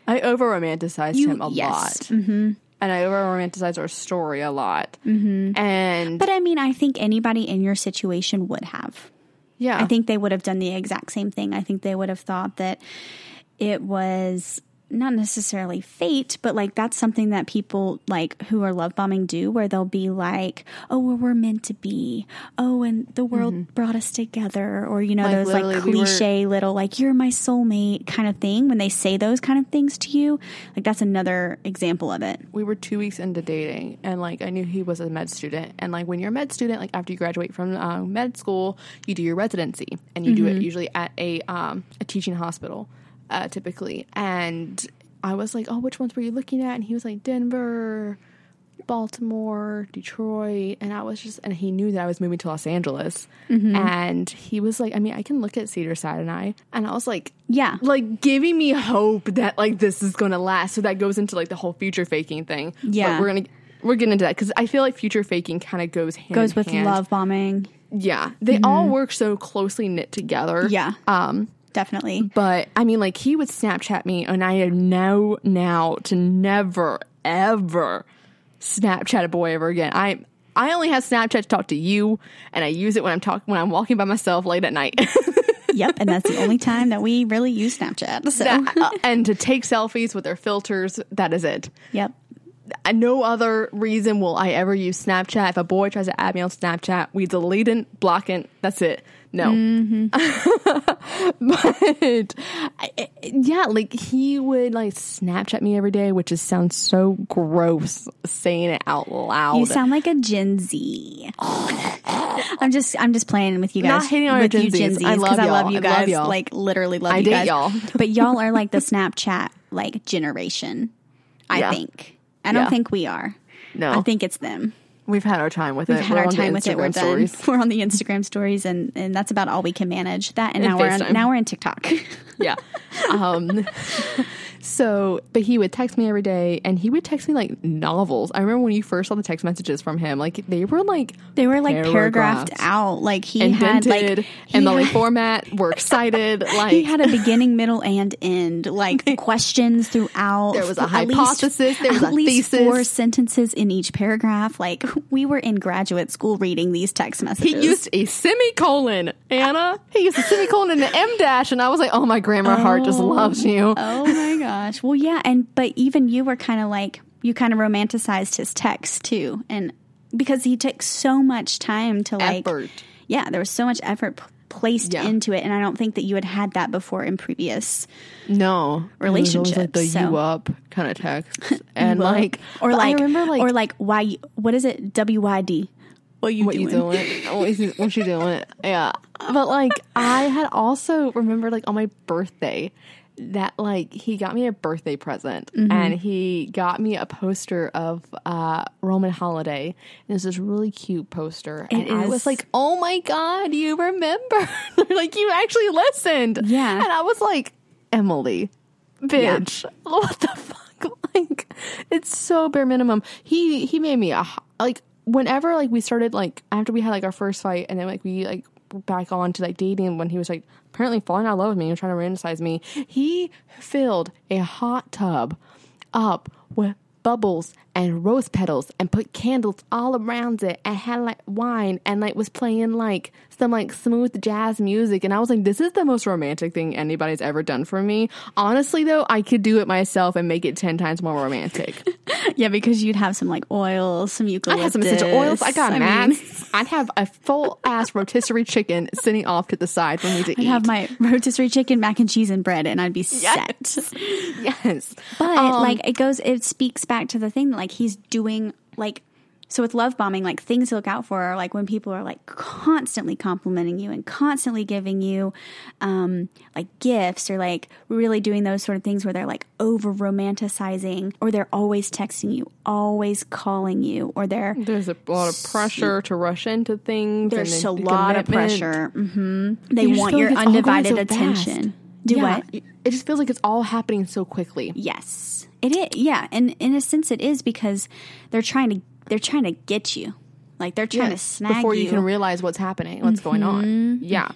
I over romanticized him a yes. lot. Mm-hmm. And I over romanticized our story a lot. Mm-hmm. And But I mean, I think anybody in your situation would have. yeah, I think they would have done the exact same thing. I think they would have thought that it was not necessarily fate, but like that's something that people like who are love bombing do where they'll be like, oh, well, we're meant to be. Oh, and the world brought us together. Or, you know, Like, those like literally, we were- cliche little like, you're my soulmate kind of thing. When they say those kind of things to you, like that's another example of it. we were two weeks into dating and like i knew he was a med student and like when you're a med student like after you graduate from uh, med school you do your residency and you do it usually at a um, a teaching hospital uh, typically and i was like oh which ones were you looking at and he was like denver baltimore detroit and i was just and he knew that i was moving to los angeles and he was like i mean i can look at cedar sinai and i and I was like Yeah. like giving me hope that like this is gonna last. So that goes into like the whole future faking thing. Yeah. but we're gonna we're getting into that because I feel like future faking kind of goes hand Goes with hand. love bombing. Yeah, they all work so closely knit together. Yeah. Um, Definitely. but I mean, like he would Snapchat me, and I know now to never ever Snapchat a boy ever again. I I only have Snapchat to talk to you, and I use it when I'm talking when I'm walking by myself late at night. yep. And that's the only time that we really use Snapchat. So, That- uh, and to take selfies with their filters. That is it. yep. Uh, no other reason will I ever use Snapchat. If a boy tries to add me on Snapchat, we delete it, block it. That's it. No. Mm-hmm. but I, I- yeah, like he would like Snapchat me every day, which just sounds so gross saying it out loud. You sound like a Gen Z. I'm just I'm just playing with you guys. Not hating on with our you Gen Zs. I 'cause love I love y'all. I guys. love y'all. Like literally love I you date guys. y'all. but y'all are like the Snapchat like generation. I Yeah. think. I don't Yeah. think we are. no, I think it's them. We've had our time with it. We've had We're our time with it. We're done. stories. We're on the Instagram stories, and and that's about all we can manage. That and, And now we're on, now we're in TikTok. yeah. Um, so, but he would text me every day, and he would text me like novels. I remember when you first saw the text messages from him, like they were like they were like paragraphed out. Like he had like he and the like format. We're excited. Like he had a beginning, middle, and end, like questions throughout. There was a At least- hypothesis, there was at least thesis. four sentences in each paragraph. Like we were in graduate school reading these text messages. he used a semicolon, Hannah. He used a semicolon and an em dash, and I was like, "Oh, my grammar heart just oh. loves you." Oh my gosh. Well, yeah, and but even you were kind of like you kind of romanticized his text too, and because he took so much time to like, Effort. yeah, there was so much effort p- placed Yeah. into it, and I don't think that you had had that before in previous. No, was like the so- you up kind of text, and like, or like, remember like or like why? What is it? W Y D. What you what doing? you doing? what you doing? Yeah. But like I had also remembered like on my birthday that like he got me a birthday present Mm-hmm. and he got me a poster of uh Roman Holiday. And it was this really cute poster. And It I was like, Oh my god, you remember. like you actually listened. Yeah. And I was like, Emily, bitch. What the fuck? Like it's so bare minimum. He he made me a like whenever like we started like after we had like our first fight and then like we like back on to like dating when he was like apparently falling out of love with me and trying to romanticize me. He filled a hot tub up with bubbles and rose petals and put candles all around it and had like wine and like was playing like some like smooth jazz music and I was like this is the most romantic thing anybody's ever done for me. Honestly though, I could do it myself and make it 10 times more romantic. Yeah, because you'd have some like oils, some eucalyptus. I had some essential oils. I got I I'd have a full ass rotisserie chicken sitting off to the side for me to eat. I'd eat. have my rotisserie chicken, mac and cheese, and bread, and I'd be set. yes. But Um, like it goes, it speaks back to the thing that like he's doing like so with love bombing, like things to look out for are like when people are like constantly complimenting you and constantly giving you um like gifts or like really doing those sort of things where they're like over romanticizing or they're always texting you, always calling you, or they're There's a lot of pressure to rush into things. there's a lot of pressure. hmm They You want your like it's all going undivided so fast. attention. Do yeah, what? It just feels like it's all happening so quickly. Yes, it is. Yeah, and in a sense, it is because they're trying to they're trying to get you. Like they're trying to snag before you. you. Mm-hmm. can realize what's happening, what's going on. Yeah.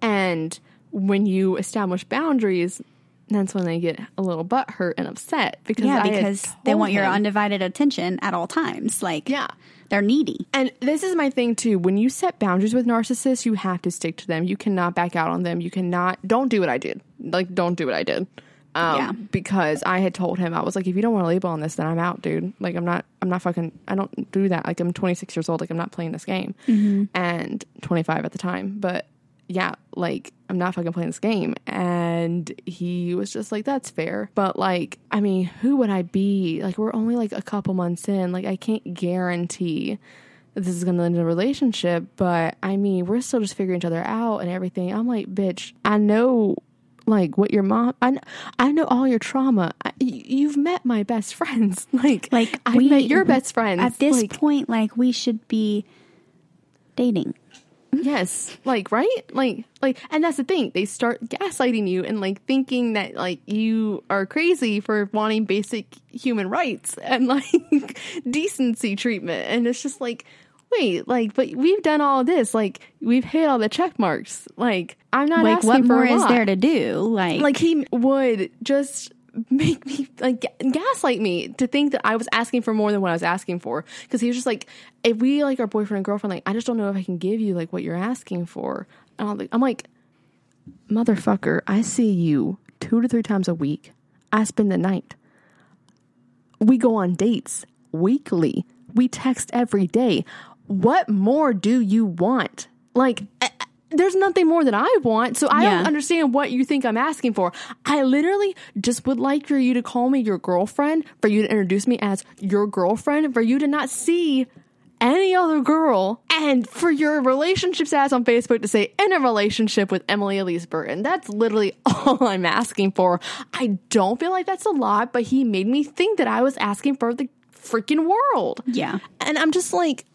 And when you establish boundaries, that's when they get a little butt hurt and upset because yeah, I because they want your undivided attention at all times. Like, Yeah. they're needy. And this is my thing too. When you set boundaries with narcissists, you have to stick to them. You cannot back out on them. You cannot. Don't do what I did. Like, don't do what I did. Um, Yeah. Because I had told him I was like, if you don't want to label on this, then I'm out, dude. Like, I'm not. I'm not fucking. I don't do that. Like, I'm 26 years old. Like, I'm not playing this game. And 25 at the time, but yeah, like I'm not fucking playing this game. And he was just like, that's fair. But like, I mean, who would I be? Like, we're only like a couple months in. Like, I can't guarantee that this is going to end in a relationship. But I mean, we're still just figuring each other out and everything. I'm like, bitch, I know. Like what your mom, I, I know all your trauma. I, you've met my best friends. Like, Like, I've we- met your best friends. At this like, point, like, we should be dating. Yes, like right, like like, and that's the thing. They start gaslighting you and like thinking that like you are crazy for wanting basic human rights and like decency treatment, and it's just like, wait, like, but we've done all this, like we've hit all the check marks. Like I'm not Like, asking what for more is there to do? Like, Like he would just make me like gaslight me to think that I was asking for more than what I was asking for. Because he was just like if we like our boyfriend and girlfriend like I just don't know if I can give you like what you're asking for. And I'm like, I'm like motherfucker I see you two to three times a week. I spend the night. We go on dates weekly. We text every day what more do you want like I- I- there's nothing more that I want. So I Yeah. don't understand what you think I'm asking for. I literally just would like for you to call me your girlfriend, for you to introduce me as your girlfriend, for you to not see any other girl, and for your relationship status on Facebook to say in a relationship with Emily Aleece Burton. That's literally all I'm asking for. I don't feel like that's a lot, but he made me think that I was asking for the freaking world. yeah. And I'm just like,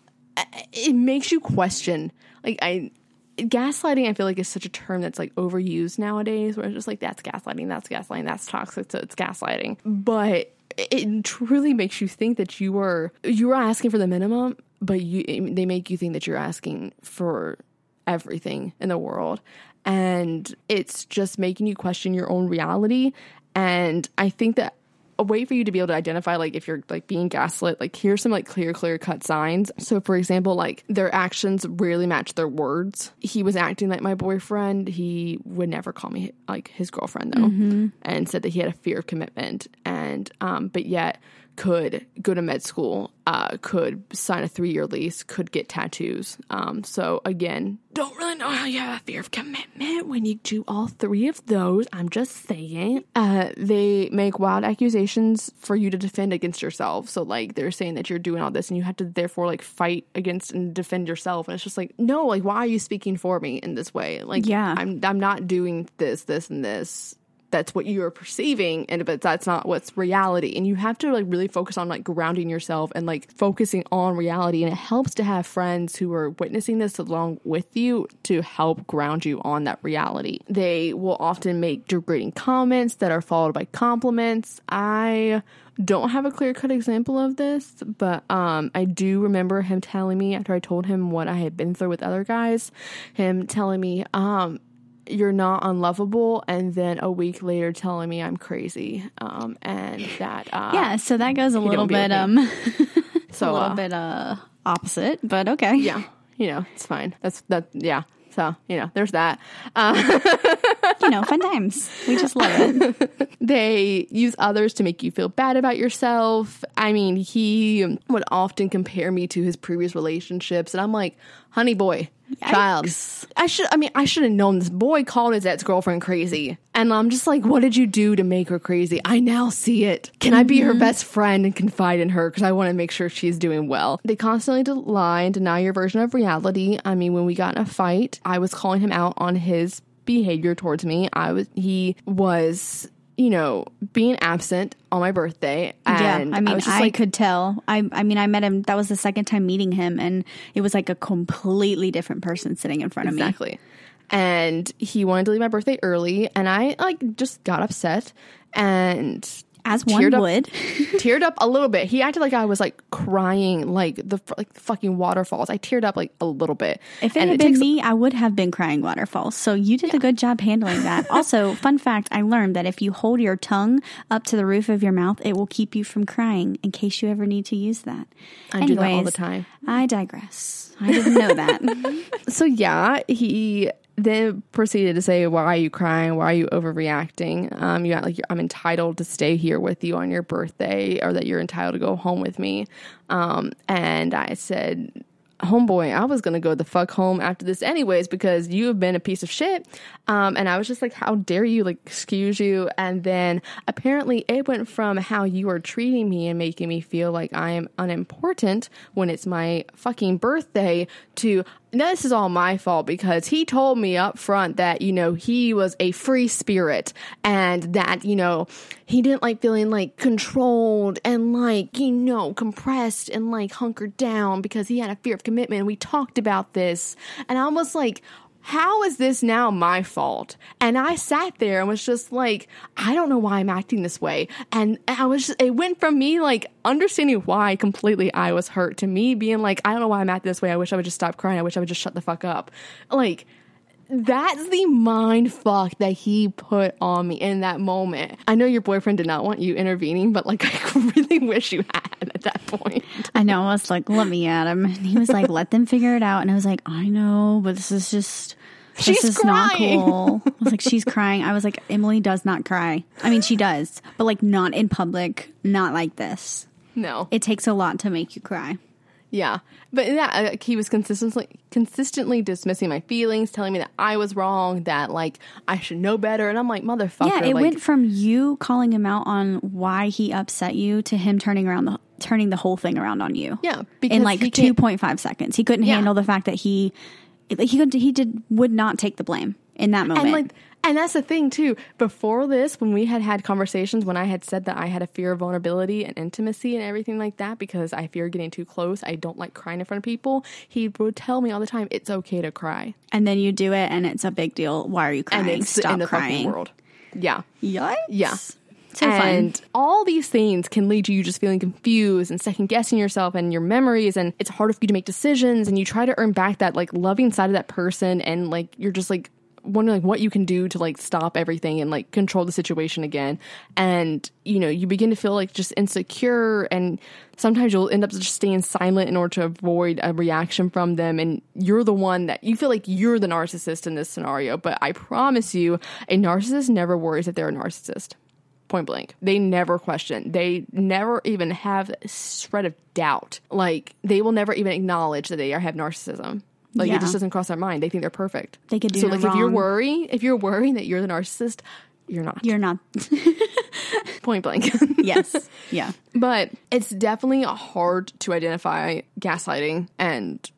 it makes you question. Like, I, gaslighting, I feel like is such a term that's like overused nowadays, where it's just like, that's gaslighting, that's gaslighting, that's toxic, so it's gaslighting. But it truly makes you think that you are, you are asking for the minimum, but you, they make you think that you're asking for everything in the world. And it's just making you question your own reality. And I think that a way for you to be able to identify like if you're like being gaslit like here's some like clear clear cut signs. So for example like their actions really match their words. He was acting like my boyfriend. He would never call me like his girlfriend though and said that he had a fear of commitment. And um but yet could go to med school, uh, could sign a three year lease, could get tattoos. Um, so again, don't really know how you have a fear of commitment when you do all three of those. I'm just saying. Uh, they make wild accusations for you to defend against yourself. So like they're saying that you're doing all this and you have to therefore like fight against and defend yourself. And it's just like, no, like why are you speaking for me in this way? Like Yeah. I'm I'm not doing this, this, and this that's what you're perceiving and but that's not what's reality. And you have to like really focus on like grounding yourself and like focusing on reality. And it helps to have friends who are witnessing this along with you to help ground you on that reality. They will often make degrading comments that are followed by compliments. I don't have a clear cut example of this, but um, I do remember him telling me after I told him what I had been through with other guys, him telling me, um, you're not unlovable and then a week later telling me I'm crazy um and that uh Yeah, so that goes a little bit um so a little uh, bit uh opposite, but okay. yeah you know it's fine that's that yeah so you know there's that uh You know, fun times. We just love it. they use others to make you feel bad about yourself i mean he would often compare me to his previous relationships and i'm like honey boy child i should i mean i should have known this. Boy called his ex-girlfriend crazy. And i'm just like what did you do to make her crazy? I now see it. Can i be her mm-hmm. best friend and confide in her? Because i want to make sure she's doing well. They constantly lie and deny your version of reality. I mean when we got in a fight i was calling him out on his behavior towards me. I was he was you know being absent on my birthday and yeah, I mean, I, just like could tell. I, I mean, I met him. That was the second time meeting him, and it was like a completely different person sitting in front of me. Exactly. And he wanted to leave my birthday early, and I like just got upset. And As one teared up- would. teared up a little bit. He acted like I was like crying, like the like the fucking waterfalls. I teared up like a little bit. If it And had been takes- me, I would have been crying waterfalls. So you did a good job handling that. also, fun fact I learned that if you hold your tongue up to the roof of your mouth, it will keep you from crying in case you ever need to use that. I do that all the time. I digress. I didn't know that. So yeah, he then proceeded to say, "Why are you crying? Why are you overreacting? Um, you act like I'm entitled to stay here with you on your birthday, or that you're entitled to go home with me." Um, and I said, "Homeboy, I was gonna go the fuck home after this anyways because you have been a piece of shit." Um, and I was just like, "How dare you? Like, excuse you?" And then apparently it went from how you are treating me and making me feel like I am unimportant when it's my fucking birthday to this is all my fault because he told me up front that you know he was a free spirit and that you know he didn't like feeling like controlled and like you know compressed and like hunkered down because he had a fear of commitment. We talked about this. And i was like how is this now my fault? And I sat there and was just like, I don't know why I'm acting this way. And I was just, it went from me like understanding why completely I was hurt to me being like, I don't know why I'm acting this way. I wish I would just stop crying. I wish I would just shut the fuck up. Like, that's the mind fuck that he put on me in that moment. I know your boyfriend did not want you intervening, but like, I really wish you had at that point. I know. I was like, let me at him. And he was like, let them figure it out. And I was like, I know, but this is just. This She's is not crying. cool. I was like, she's crying. I was like, Emily does not cry. I mean, she does, but like not in public, not like this. No. It takes a lot to make you cry. Yeah, but yeah, uh, like, he was consistently consistently dismissing my feelings, telling me that I was wrong, that like I should know better, and I'm like, motherfucker. Yeah, it like, went from you calling him out on why he upset you to him turning around the turning the whole thing around on you. Yeah, because in like two point five seconds, he couldn't Yeah. handle the fact that he he could he did would not take the blame in that moment. and like and that's the thing too before this when we had had conversations when i had said that i had a fear of vulnerability and intimacy and everything like that because i fear getting too close i don't like crying in front of people he would tell me all the time it's okay to cry and then you do it, and it's a big deal. Why are you crying? and it's Stop in the crying. fucking world yeah Yikes. Yeah. So and fun. all these things can lead to you just feeling confused and second guessing yourself and your memories and it's harder for you to make decisions and you try to earn back that like loving side of that person and like you're just like wondering like what you can do to like stop everything and like control the situation again and you know you begin to feel like just insecure and sometimes you'll end up just staying silent in order to avoid a reaction from them and you're the one that you feel like you're the narcissist in this scenario but i promise you a narcissist never worries that they're a narcissist point blank. They never question. They never even have a shred of doubt. Like they will never even acknowledge that they have narcissism. Like Yeah. it just doesn't cross their mind. They think they're perfect. They could do so no like if you're wrong. worrying, if you're worrying that you're the narcissist, you're not. You're not. point blank. yes. Yeah. but it's definitely hard to identify gaslighting and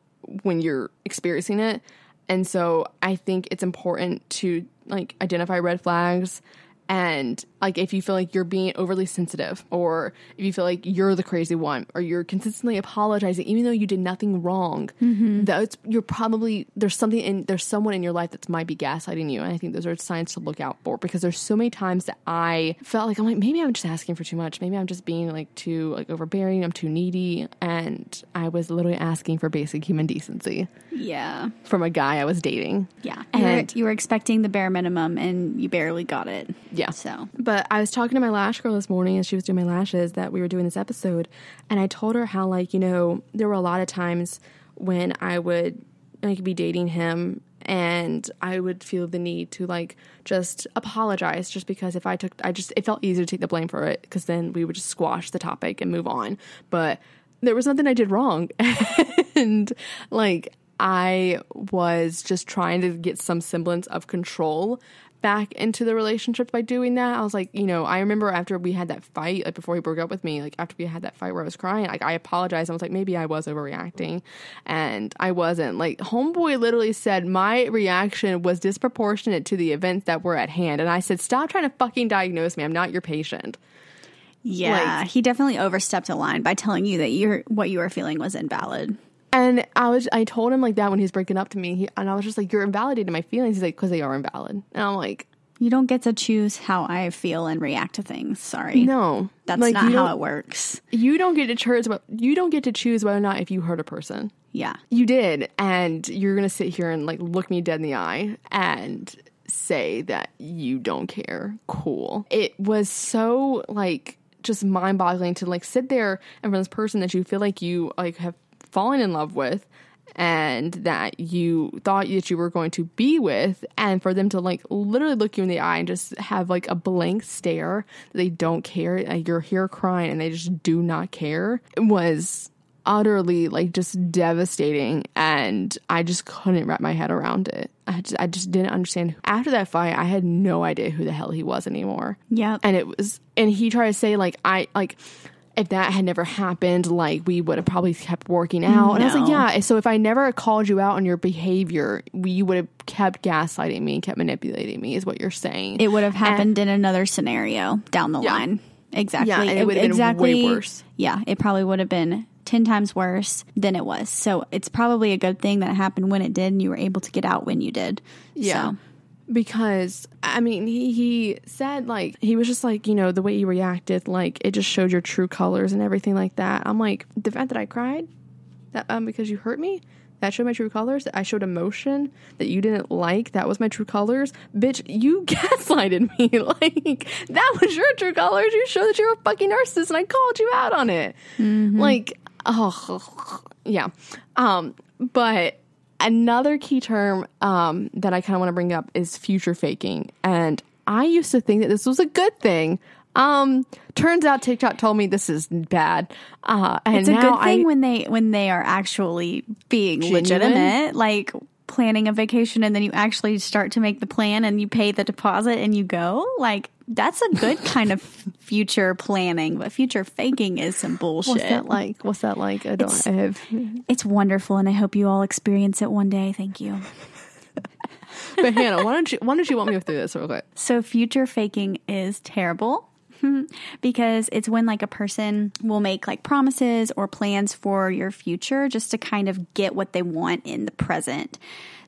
when you're experiencing it. And so I think it's important to like identify red flags and like if you feel like you're being overly sensitive or if you feel like you're the crazy one or you're consistently apologizing even though you did nothing wrong mm-hmm. that's you're probably there's something in there's someone in your life that might be gaslighting you and i think those are signs to look out for because there's so many times that i felt like i'm like maybe i'm just asking for too much maybe i'm just being like too like overbearing i'm too needy and i was literally asking for basic human decency Yeah. from a guy i was dating Yeah. You were, And- you were expecting the bare minimum, and you barely got it. Yeah. So But I was talking to my lash girl this morning as she was doing my lashes that we were doing this episode, and I told her how like you know there were a lot of times when I would like be dating him and I would feel the need to like just apologize just because if I took I just it felt easier to take the blame for it because then we would just squash the topic and move on. But there was nothing I did wrong. and like I was just trying to get some semblance of control back into the relationship by doing that. I was like, you know, I remember after we had that fight, like before he broke up with me, like after we had that fight where I was crying, like I apologized. I was like, maybe I was overreacting. And I wasn't. Like, Homeboy literally said my reaction was disproportionate to the events that were at hand. And I said, stop trying to fucking diagnose me. I'm not your patient. yeah, Like- he definitely overstepped a line by telling you that you're what you were feeling was invalid. And I was, I told him like that when he was breaking up to me, he, and I was just like, "You're invalidating my feelings." He's like, "Because they are invalid," and I'm like, You don't get to choose how I feel and react to things. Sorry. No, That's like, not how it works. You don't get to choose. What you don't get to choose whether or not if you hurt a person. Yeah. You did, and you're gonna sit here and like look me dead in the eye and say that you don't care. Cool. It was so like just mind boggling to like sit there in front of this person that you feel like you like have fallen in love with and that you thought that you were going to be with and for them to like literally look you in the eye and just have like a blank stare they don't care and you're here crying and they just do not care it was utterly like just devastating and I just couldn't wrap my head around it. I just, I just didn't understand. After that fight, I had no idea who the hell he was anymore. Yep. And it was and he tried to say like I like if that had never happened, like we would have probably kept working out. And I was like, yeah. So if I never called you out on your behavior, you would have kept gaslighting me and kept manipulating me, is what you're saying. It would have happened in another scenario down the line. Exactly. Yeah, and it would have been exactly, way worse. Yeah, it probably would have been 10 times worse than it was. So it's probably a good thing that it happened when it did and you were able to get out when you did. Yeah. So, Because I mean, he, he said like he was just like you know the way you reacted, like it just showed your true colors and everything like that. I'm like the fact that I cried, that um because you hurt me, that showed my true colors. I showed emotion that you didn't like, that was my true colors. Bitch, you gaslighted me. like that was your true colors. You showed that you were a fucking narcissist, and I called you out on it. Like oh yeah, um, but another key term um, that I kind of want to bring up is future faking. And I used to think that this was a good thing. Um, turns out TikTok told me this is bad. Uh, and it's a good thing I, when they when they are actually being Genuine? legitimate, like planning a vacation and then you actually start to make the plan and you pay the deposit and you go. Like that's a good kind of future planning, but future faking is some bullshit. what's that like? What's that like? I don't It's- have. It's wonderful and I hope you all experience it one day. Thank you. But Hannah, why don't you why don't you want me through this real quick? So future faking is terrible because it's when like a person will make like promises or plans for your future just to kind of get what they want in the present.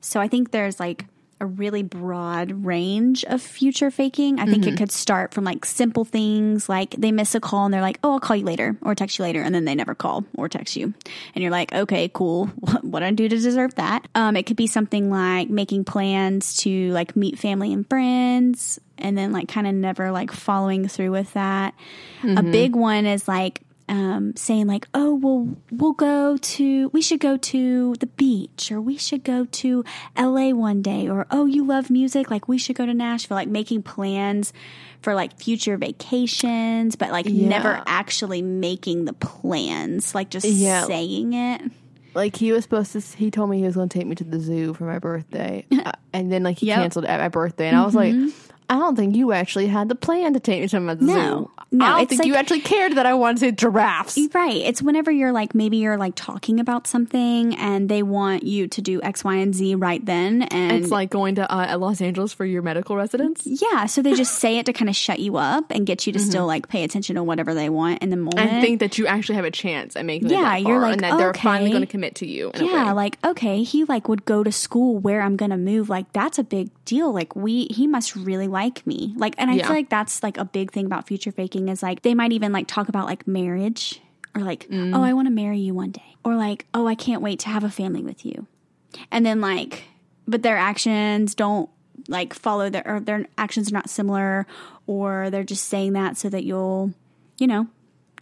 So I think there's like a really broad range of future faking. I think it could start from like simple things like they miss a call and they're like, "Oh, I'll call you later" or text you later and then they never call or text you. And you're like, "Okay, cool. What do I do to deserve that?" Um it could be something like making plans to like meet family and friends and then like kind of never like following through with that. A big one is like um, saying like, "Oh, well, we'll go to, we should go to the beach, or we should go to LA one day, or oh, you love music, like we should go to Nashville." Like making plans for like future vacations, but like never actually making the plans, like just Yeah. saying it. Like he was supposed to. He told me he was going to take me to the zoo for my birthday, uh, and then like he Yep. Mm-hmm. canceled at my birthday, and I was like, I don't think you actually had the plan to take me to my No. zoo. No, I don't think you actually cared that I wanted giraffes. Right. It's whenever you're like, maybe you're like talking about something and they want you to do X, Y, and Z right then. And It's like going to uh, Los Angeles for your medical residence. Yeah, so they just say it to kind of shut you up and get you to still like pay attention to whatever they want in the moment. And think that you actually have a chance at making it Yeah, that you're like, and that they're finally going to commit to you. Yeah, like okay, he like would go to school where I'm gonna move. Like that's a big deal. Like we, he must really like me. Like, and I Yeah. feel like that's like a big thing about future faking is like they might even like talk about like marriage or like, Mm. oh, I want to marry you one day, or like, oh, I can't wait to have a family with you, and then like, but their actions don't like follow their or their actions are not similar, or they're just saying that so that you'll, you know,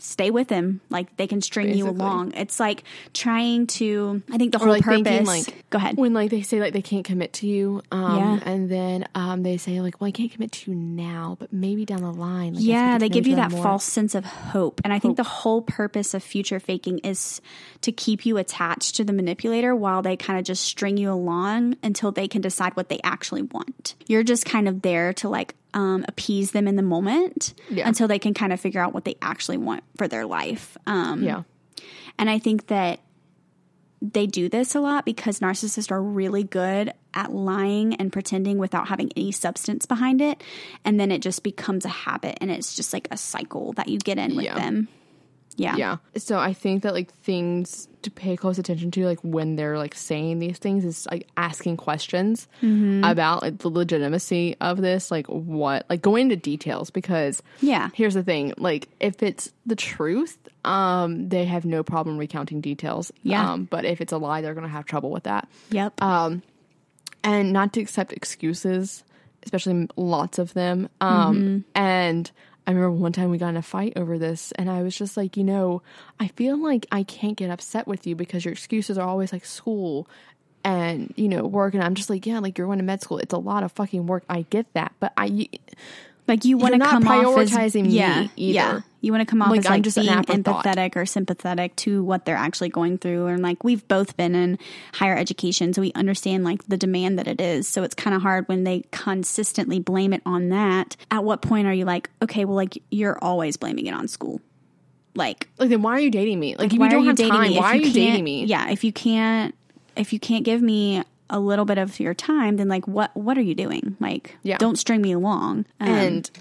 stay with him. Like they can string you along. It's like trying to. I think the whole like purpose. thinking like go ahead. when like they say like they can't commit to you, um, Yeah. and then um, they say like, well, I can't commit to you now, but maybe down the line. Like, Yeah, they give you that more. false sense of hope. And I think the whole purpose of future faking is to keep you attached to the manipulator while they kind of just string you along until they can decide what they actually want. You're just kind of there to like um, appease them in the moment Yeah. until they can kind of figure out what they actually want for their life. Um, Yeah, and I think that they do this a lot because narcissists are really good at lying and pretending without having any substance behind it. And then it just becomes a habit and it's just like a cycle that you get in with Yeah. them. Yeah. Yeah. So I think that like things to pay close attention to, like when they're like saying these things, is like asking questions Mm-hmm. about like the legitimacy of this, like what, like going into details because Yeah. here's the thing, like if it's the truth, um, they have no problem recounting details. Yeah. Um, but if it's a lie, they're gonna have trouble with that. Yep. Um, and not to accept excuses, especially lots of them. Um, and I remember one time we got in a fight over this, and I was just like, you know, I feel like I can't get upset with you because your excuses are always like school and you know work, and I'm just like, yeah, like you're going to med school, it's a lot of fucking work. I get that, but I like you want to come off as me yeah, either. Yeah. You want to come off Like, as I'm like just being empathetic or sympathetic to what they're actually going through. And like we've both been in higher education, so we understand like the demand that it is. So it's kind of hard when they consistently blame it on that. At what point are you like, okay, well, like you're always blaming it on school? Like like then why are you dating me? Like, if why you don't are you have dating time, me? If why are you dating me? Yeah, if you can't, if you can't give me a little bit of your time, then like what what are you doing? Like, Yeah. don't string me along. Um, and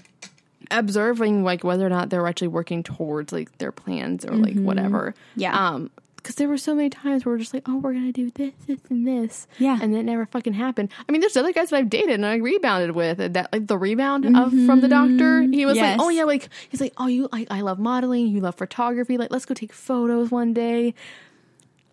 observing like whether or not they're actually working towards like their plans or like whatever. Mm-hmm. Yeah. Um, because there were so many times where we're just like, oh, we're gonna do this, this, and this. Yeah. And it never fucking happened. I mean, there's other guys that I've dated and I rebounded with and that like the rebound of from the doctor. He was Mm-hmm. Yes. like, oh yeah, like he's like, oh you like I love modeling, you love photography, like let's go take photos one day.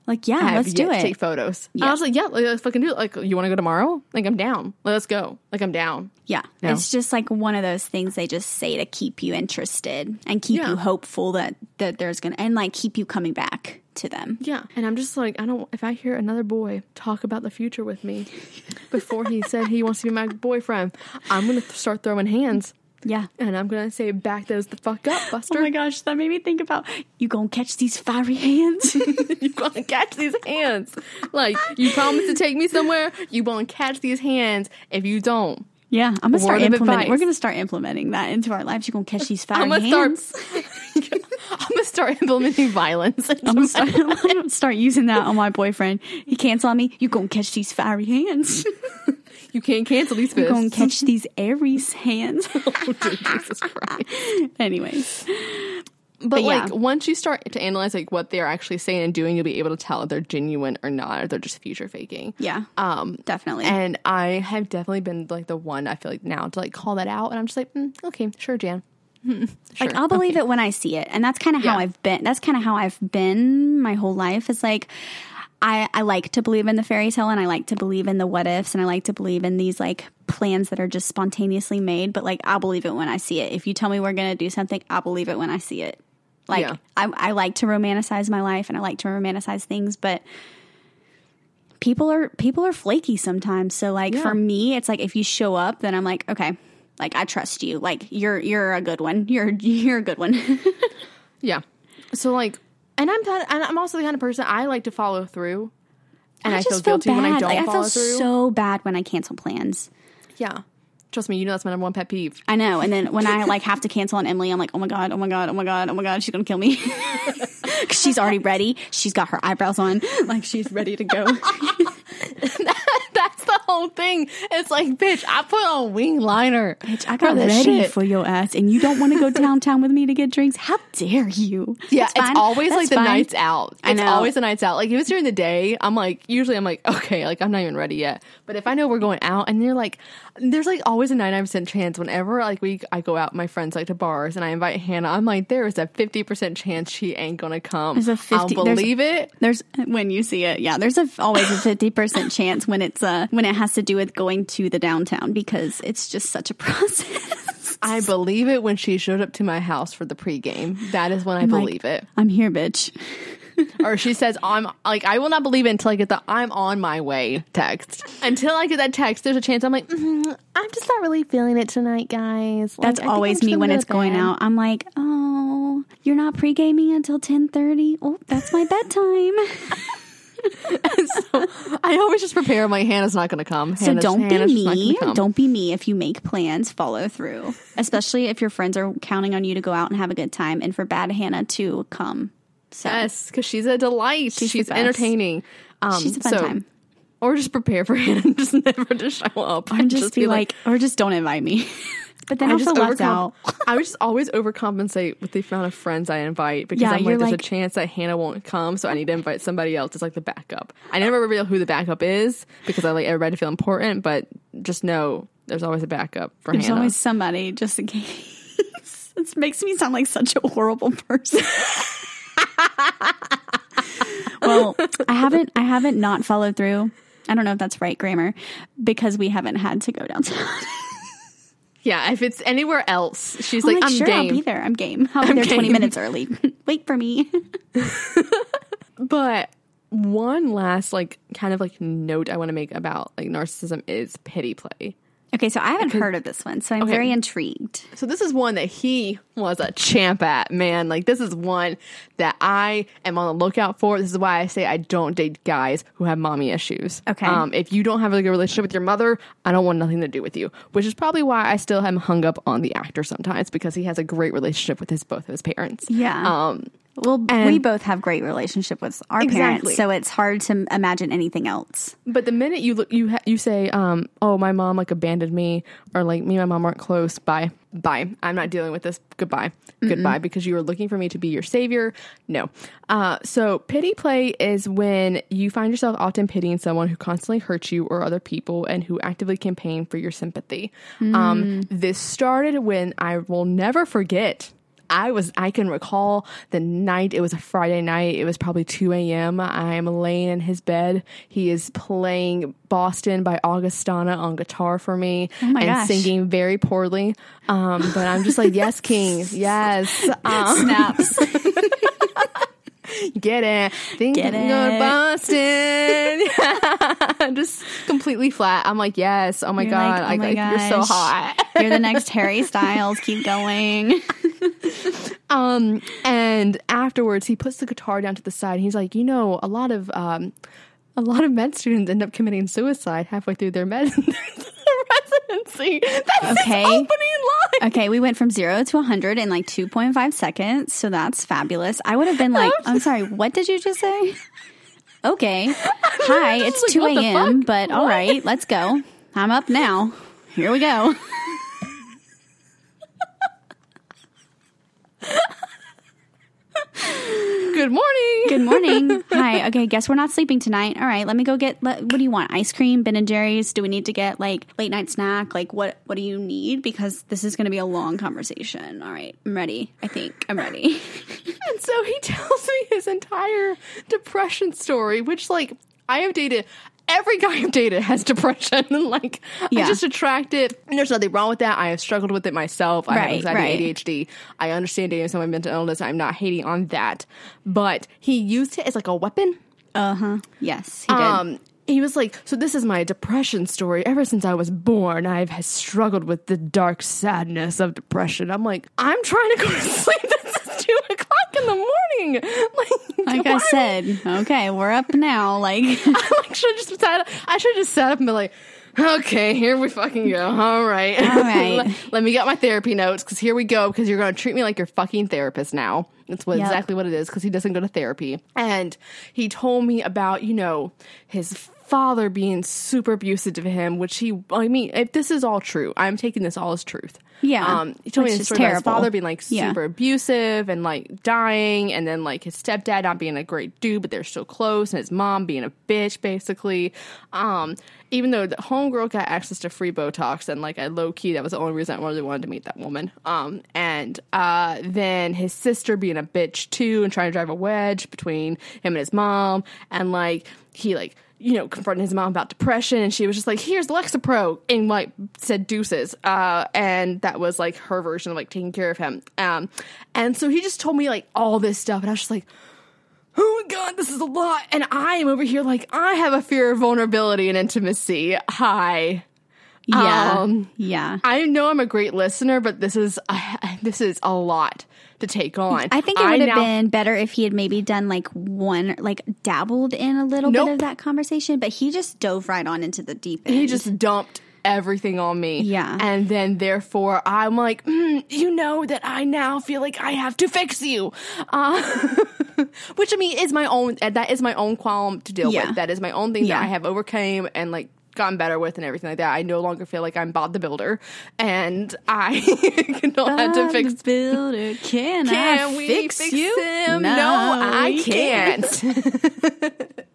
Like, yeah, I let's do it. Take photos. Yeah. I was like, yeah, like, let's fucking do it. Like, you want to go tomorrow? Like, I'm down. Let's go. Like, I'm down. Yeah. No. It's just like one of those things they just say to keep you interested and keep Yeah. you hopeful that that there's going to and like keep you coming back to them. Yeah, and I'm just like, I don't. If I hear another boy talk about the future with me before he said he wants to be my boyfriend, I'm gonna start throwing hands, Yeah. and I'm gonna say, "Back those the fuck up, oh Buster! Oh my gosh, that made me think about you gonna catch these fiery hands. you gonna catch these hands? Like you promised to take me somewhere, you gonna catch these hands. If you don't, yeah, I'm gonna start Word implementing. advice. We're gonna start implementing that into our lives. You're gonna catch these fiery I'm gonna hands. start. I'm gonna start implementing violence. I'm gonna, start, I'm gonna start using that on my boyfriend. He cancel on me. You gonna catch these fiery hands. You can't cancel these fists. gonna catch these Aries hands. oh, dude, Jesus Christ. Anyways, But, But yeah. like once you start to analyze like what they're actually saying and doing, you'll be able to tell if they're genuine or not, or they're just future faking. yeah, Um, definitely. and I have definitely been like the one I feel like now to like call that out, and I'm just like, mm, okay, sure, Jan. Hmm, sure. Like I'll believe it when I see it, and that's kind of how Yeah. I've been. That's kind of how I've been my whole life. It's like I I like to believe in the fairy tale, and I like to believe in the what ifs, and I like to believe in these like plans that are just spontaneously made. But like I'll believe it when I see it. If you tell me we're gonna do something, I'll believe it when I see it. Like Yeah. I I like to romanticize my life, and I like to romanticize things, but people are people are flaky sometimes. So like Yeah. for me, it's like if you show up, then I'm like okay. Like I trust you. Like you're you're a good one. You're you're a good one. yeah. So like, and I'm kind and I'm also the kind of person I like to follow through, and I, feel just feel guilty when I bad. don't Like, I follow feel through. so bad when I cancel plans. yeah, trust me, you know that's my number one pet peeve. I know. And then when I like have to cancel on Emily, I'm like, oh my god, oh my god, oh my god, oh my god, she's gonna kill me. 'Cause she's already ready. She's got her eyebrows on, like she's ready to go. Whole thing. It's like, bitch, I put on wing liner. Bitch, I got ready shit. for your ass, and you don't want to go downtown with me to get drinks? How dare you? Yeah, It's it's, fine. always That's like the nights out. It's always the nights out. Like if it's during the day, I'm like usually I'm like okay, like I'm not even ready yet. But if I know we're going out and they're like, there's like always a 99 percent chance whenever like we I go out my friends like to bars and I invite Hannah, I'm like there is a 50 percent chance she ain't gonna come. There's a 50 I'll there's- believe it. There's when you see it, yeah. There's a, always a fifty percent chance when it's uh when it has to do with going to the downtown because it's just such a process. I believe it when she showed up to my house for the pregame. That is when I like- believe it. I'm here, bitch. or she says I'm like I will not believe it until I get the I'm on my way text. Until I get that text, there's a chance I'm like mm, I'm just not really feeling it tonight, guys. Like, That's I always me when it's going out. I'm like, oh, you're not pre gaming until ten thirty. Oh, that's my bedtime. I always just prepare. My Hannah's not going to come. so Hannah's- don't Hannah's be me. Don't be me if you make plans. Follow through, especially if your friends are counting on you to go out and have a good time, and for bad Hannah to come. So Yes, because she's a delight. She's, best. entertaining. Um, she's a fun so- time. Or just prepare for Hannah just never to show up. Or just, be, like, or just don't invite me. but then I also just left out. I would just always overcompensate with the amount of friends I invite because Yeah, I'm like, there's like- a chance that Hannah won't come, so I need to invite somebody else as like the backup. I never reveal who the backup is because I like everybody to feel important, but just know there's always a backup for Hannah. There's Hannah. always somebody just in case. this makes me sound like such a horrible person. well, I haven't I haven't not followed through. I don't know if that's right grammar because we haven't had to go downtown. Yeah, if it's anywhere else, she's I'm like, like, I'm sure, game. I'll be there. I'm game. I'll be there 20 minutes early. Wait for me. But one last like kind of like note I want to make about like narcissism is pity play. Okay, so I haven't heard of this one, so I'm Okay. very intrigued. So this is one that he was a champ at, man. Like this is one that I am on the lookout for. This is why I say I don't date guys who have mommy issues. Okay. Um, if you don't have a good relationship with your mother, I don't want nothing to do with you. Which is probably why I still am hung up on the actor sometimes because he has a great relationship with his both of his parents. Yeah. Um, Well, and- we both have great relationship with our Exactly. parents, so it's hard to imagine anything else. But the minute you look, you ha- you say, um, "Oh, my mom like abandoned me," or like me and my mom aren't close. Bye, bye. I'm not dealing with this. Goodbye, goodbye. Because you were looking for me to be your savior. No. Uh, so pity play is when you find yourself often pitying someone who constantly hurts you or other people, and who actively campaign for your sympathy. Um, this started when I will never forget. I was I can recall the night it was a Friday night. It was probably 2 a.m. I am laying in his bed. He is playing Boston by Augustana on guitar for me my and gosh. singing very poorly. Um, but I'm just like, yes, King, yes. Um, Snaps. get it. Think Get go to. Boston. just completely flat. I'm like, yes. Oh my You're god, like, oh like, my like, you're so hot. You're the next Harry Styles. Keep going. Um, and afterwards, he puts the guitar down to the side. He's like, you know, a lot of um, a lot of med students end up committing suicide halfway through their med residency. That's Okay. opening line. Okay, we went from zero to 100 in like 2.5 seconds, so that's fabulous. I would have been like, I'm sorry, what did you just say? Okay. Hi, it's like, 2 a.m., but all What? right, let's go. I'm up now. Here we go. Good morning. Good morning. Hi. Okay, guess we're not sleeping tonight. All right, let me go get. Let, what do you want? Ice cream, Ben and Jerry's. Do we need to get like late night snack? Like what? What do you need? Because this is going to be a long conversation. All right, I'm ready. I think I'm ready. And so he tells me his entire depression story, which like I have dated every guy I've dated has depression and like Yeah. I just attract it. And there's nothing wrong with that. I have struggled with it myself. I have Right, anxiety, right. ADHD. I understand dating someone with mental illness. I'm not hating on that. But he used it as like a weapon. Uh huh. Yes, he did. Um, he was like, so this is my depression story. Ever since I was born, I've struggled with the dark sadness of depression. I'm like, I'm trying to go to sleep. This is two o'clock in the morning. Like, like I said, okay, we're up now. Like, I should just sat. I should just sat up and be like, okay, here we fucking go. All right, All right. let, let me get my therapy notes because here we go. Because you're going to treat me like your fucking therapist now. That's what Yep. exactly what it is. Because he doesn't go to therapy, and he told me about you know his father being super abusive to him. Which he, I mean, if this is all true, I'm taking this all as truth. Yeah, Um, he told me which his is story about his terrible. father being like Yeah. super abusive and like dying, and then like his stepdad not being a great dude, but they're still close, and his mom being a bitch basically. Um, even though the homegirl got access to free Botox, and like I low key, that was the only reason I really wanted to meet that woman. Um, and uh, then his sister being a bitch too, and trying to drive a wedge between him and his mom, and like he like you know, confronting his mom about depression, and she was just like, "Here's Lexapro," and like said deuces, uh, and that was like her version of like taking care of him. Um, and so he just told me like all this stuff, and I was just like, "Oh my god, this is a lot." And I am over here like, I have a fear of vulnerability and intimacy. Hi. yeah, Um, yeah. I know I'm a great listener, but this is uh, this is a lot to take on. I think it would have now- been better if he had maybe done like one, like dabbled in a little Nope. bit of that conversation, but he just dove right on into the deep end. he just dumped everything on me. Yeah. And then therefore I'm like, mm, you know that I now feel like I have to fix you. Uh, which I mean is my own, that is my own qualm to deal Yeah. with. That is my own thing Yeah. that I have overcame and like gotten better with and everything like that. I no longer feel like I'm Bob the Builder, and I don't have to fix. the builder. Can, Can I we fix, fix you? him? No, I can't.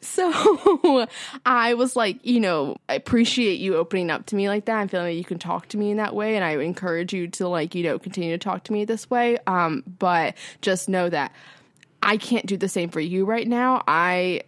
so I was like, you know, I appreciate you opening up to me like that. I'm feeling like you can talk to me in that way, and I encourage you to like, you know, continue to talk to me this way. Um, but just know that I can't do the same for you right now. I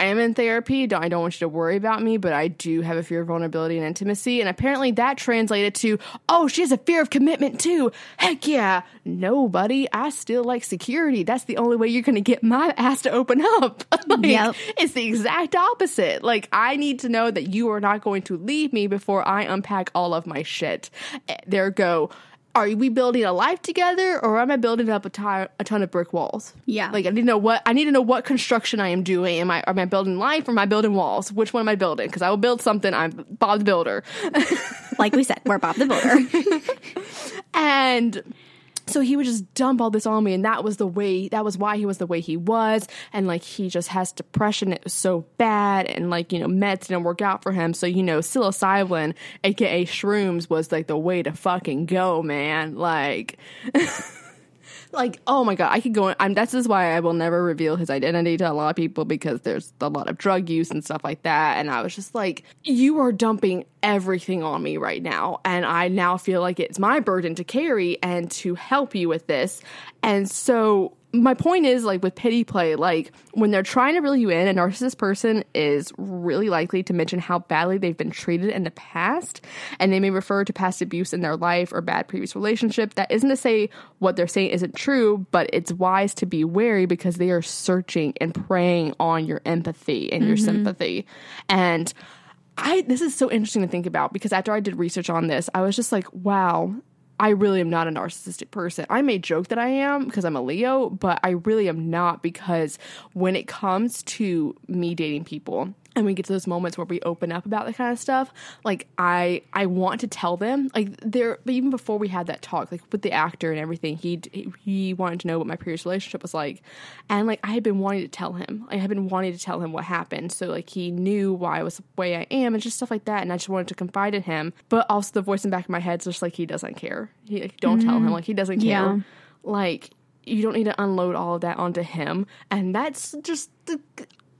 am in therapy. Don't, I don't want you to worry about me, but I do have a fear of vulnerability and intimacy. And apparently that translated to, oh, she has a fear of commitment too. Heck yeah. No, buddy. I still like security. That's the only way you're going to get my ass to open up. like, Yep. It's the exact opposite. Like, I need to know that you are not going to leave me before I unpack all of my shit. Eh, There go. Are we building a life together, or am I building up a ti- a ton of brick walls? Yeah. like I need to know what I need to know what construction I am doing. Am I am I building life or am I building walls? Which one am I building? Because I will build something. I'm Bob the Builder, Like we said, we're Bob the Builder. and so he would just dump all this on me, and that was the way. That was why he was the way he was, and like he just has depression. It was so bad, and like you know meds didn't work out for him. So you know psilocybin, aka shrooms, was like the way to fucking go, man. Like. like oh my god i could go i'm this is why i will never reveal his identity to a lot of people because there's a lot of drug use and stuff like that. And i was just like you are dumping everything on me right now. And i now feel like it's my burden to carry and to help you with this. And so my point is like with pity play like when they're trying to reel you in a narcissist person is really likely to mention how badly they've been treated in the past and they may refer to past abuse in their life or bad previous relationship. That isn't to say what they're saying isn't true but it's wise to be wary because they are searching and preying on your empathy and your mm-hmm. sympathy. And I this is so interesting to think about because after I did research on this, I was just like, wow, I really am not a narcissistic person. I may joke that I am because I'm a Leo, but I really am not because when it comes to me dating people and we get to those moments where we open up about that kind of stuff, like I I want to tell them like there but even before we had that talk like with the actor and everything, he he wanted to know what my previous relationship was like. And like I had been wanting to tell him. I had been wanting to tell him what happened. So like he knew why I was the way I am and just stuff like that and I just wanted to confide in him. But also the voice in the back of my head's just like he doesn't care. He like, don't tell him mm-hmm. like he doesn't care. Yeah. Like you don't need to unload all of that onto him. And that's just the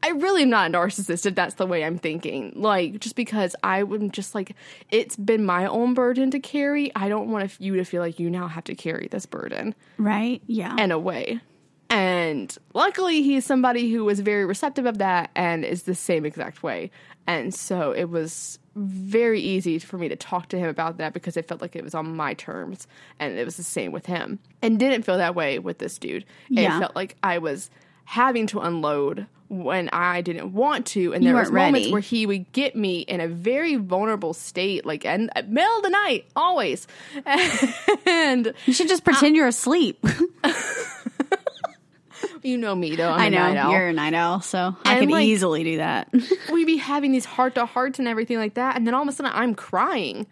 I really am not a narcissist if that's the way I'm thinking. Like, just because I would just like, it's been my own burden to carry. I don't want you to feel like you now have to carry this burden right? Yeah. in a way. And luckily, he's somebody who was very receptive of that and is the same exact way. And so it was very easy for me to talk to him about that because it felt like it was on my terms. And it was the same with him. And didn't feel that way with this dude. Yeah. It felt like I was having to unload when I didn't want to. And there was moments ready. where he would get me in a very vulnerable state, like in the uh, middle of the night, always. and you should just pretend you're asleep. you know me though. I'm I know you're a night owl, so I And, can like- easily do that. we'd be having these heart to hearts and everything like that, and then all of a sudden I'm crying,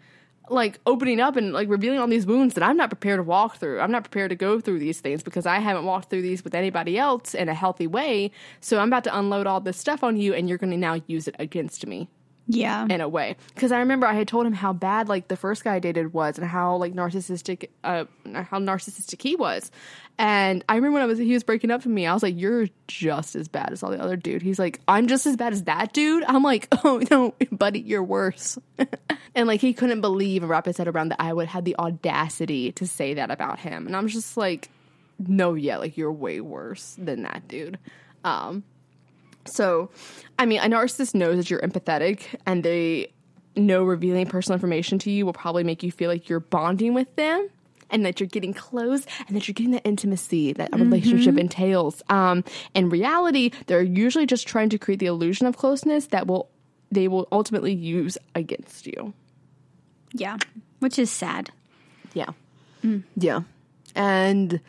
like opening up and like revealing all these wounds that I'm not prepared to walk through. I'm not prepared to go through these things because I haven't walked through these with anybody else in a healthy way. So I'm about to unload all this stuff on you, and you're going to now use it against me yeah. in a way. Because I remember I had told him how bad like the first guy I dated was, and how like narcissistic, uh, how narcissistic he was. And I remember when I was he was breaking up to me, I was like, "You're just as bad as all the other dude." He's like, "I'm just as bad as that dude." I'm like, "Oh no, buddy, you're worse." and like he couldn't believe and wrap his head around that I would have the audacity to say that about him. And I'm just like, "No, yeah, like you're way worse than that dude." Um, so, I mean, a narcissist knows that you're empathetic and they know revealing personal information to you will probably make you feel like you're bonding with them and that you're getting close and that you're getting the intimacy that a relationship entails. Um, in reality, they're usually just trying to create the illusion of closeness that will they will ultimately use against you. Yeah. Which is sad. Yeah. Yeah. And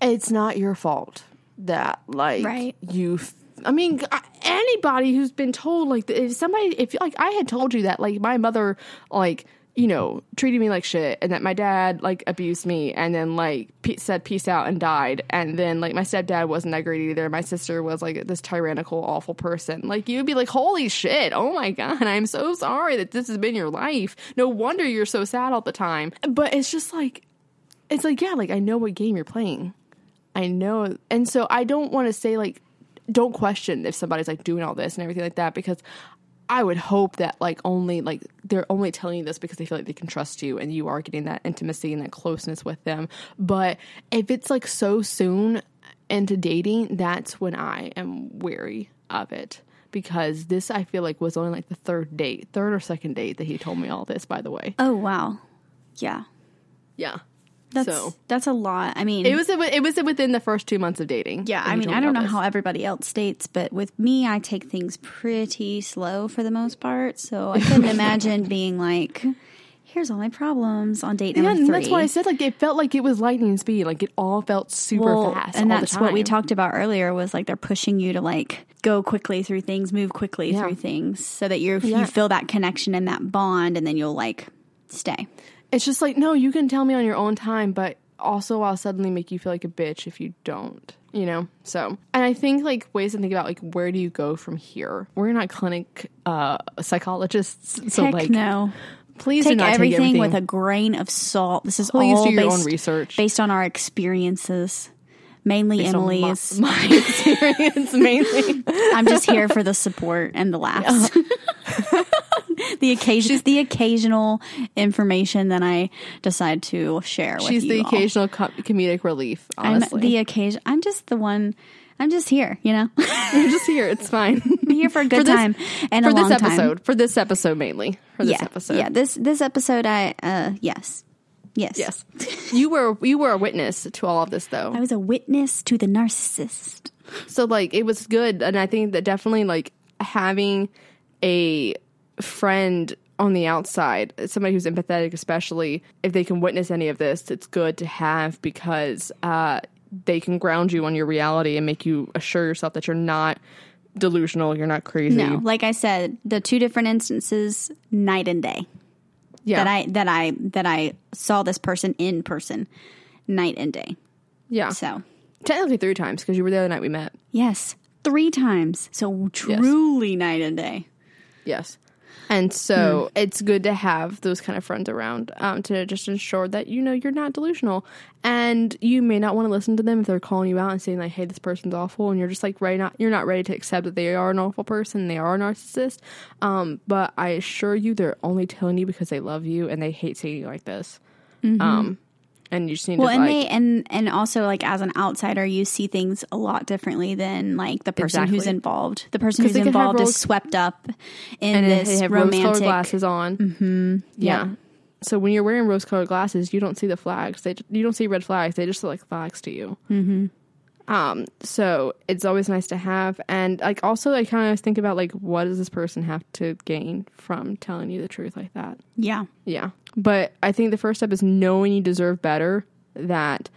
it's not your fault that, like, Right. you. f- I mean, anybody who's been told, like, if somebody, if, like, I had told you that, like, my mother, like, you know, treated me like shit and that my dad like abused me and then like pe- said peace out and died and then like my stepdad wasn't that great either. My sister was like this tyrannical awful person. Like you'd be like, "Holy shit. Oh my god, I'm so sorry that this has been your life. No wonder you're so sad all the time." But it's just like it's like, yeah, like I know what game you're playing. I know. And so I don't want to say like don't question if somebody's like doing all this and everything like that because I would hope that like only like they're only telling you this because they feel like they can trust you and you are getting that intimacy and that closeness with them. But if it's like so soon into dating, that's when I am wary of it. Because this I feel like was only like the third date, third or second date that he told me all this, by the way. Oh wow. Yeah. Yeah. That's So- that's a lot. I mean It was it was within the first two months of dating. Yeah, I mean, I don't know how everybody else dates, but with me, I take things pretty slow for the most part. So I couldn't imagine being like, "Here's all my problems" on date Yeah, number and three. that's why I said like it felt like it was lightning speed. Like it all felt super Well, fast. and that's what we talked about earlier. Was like they're pushing you to like go quickly through things, move quickly Yeah. through things, so that you're Yeah. you feel that connection and that bond, and then you'll like stay. It's just like no, you can tell me on your own time, but also I'll suddenly make you feel like a bitch if you don't. You know, so and I think like ways to think about like where do you go from here? We're not clinic uh psychologists, so Heck like no. please Take not everything, take everything with a grain of salt. This is Please all do your based, own research. based on our experiences. Mainly based on my- Emily's. my, experience mainly. I'm just here for the support and the laughs. the occasion, the occasional information that I decide to share with She's the all. occasional co- comedic relief. I'm Honestly, the occasion. I'm just the one. I'm just here. You know, I'm just here. It's fine. I'm here for a good this- time and for a this long time. episode. For this episode mainly. For this yeah, episode. yeah. This this episode, I uh yes, yes, Yes. you were you were a witness to all of this though. I was a witness to the narcissist. So like it was good and I think that definitely like having a friend on the outside, somebody who's empathetic especially, if they can witness any of this, it's good to have because uh they can ground you on your reality and make you assure yourself that you're not delusional, you're not crazy. No, like I said, the two different instances, night and day. yeah. That I that I that I saw this person in person, night and day. yeah. So Technically three times because you were there the night we met. yes, three times. So truly night and day. Yes. And so it's good to have those kind of friends around um, to just ensure that you know you're not delusional, and you may not want to listen to them if they're calling you out and saying like, "Hey, this person's awful," and you're just like, right, not you're not ready to accept that they are an awful person, they are a narcissist. Um, but I assure you, they're only telling you because they love you and they hate seeing you like this. Um, and you just need Well, to and like, they and and also like as an outsider, you see things a lot differently than like the person who's involved. The person who's they can have involved rose- is swept up in and this they have romantic. glasses on. Mm-hmm. Yeah. Yeah. So when you're wearing rose-colored glasses, you don't see the flags. They you don't see red flags. They just look like flags to you. Mm-hmm. Um. So it's always nice to have, and like also, I kind of think about like what does this person have to gain from telling you the truth like that? Yeah, Yeah. But I think the first step is knowing you deserve better. That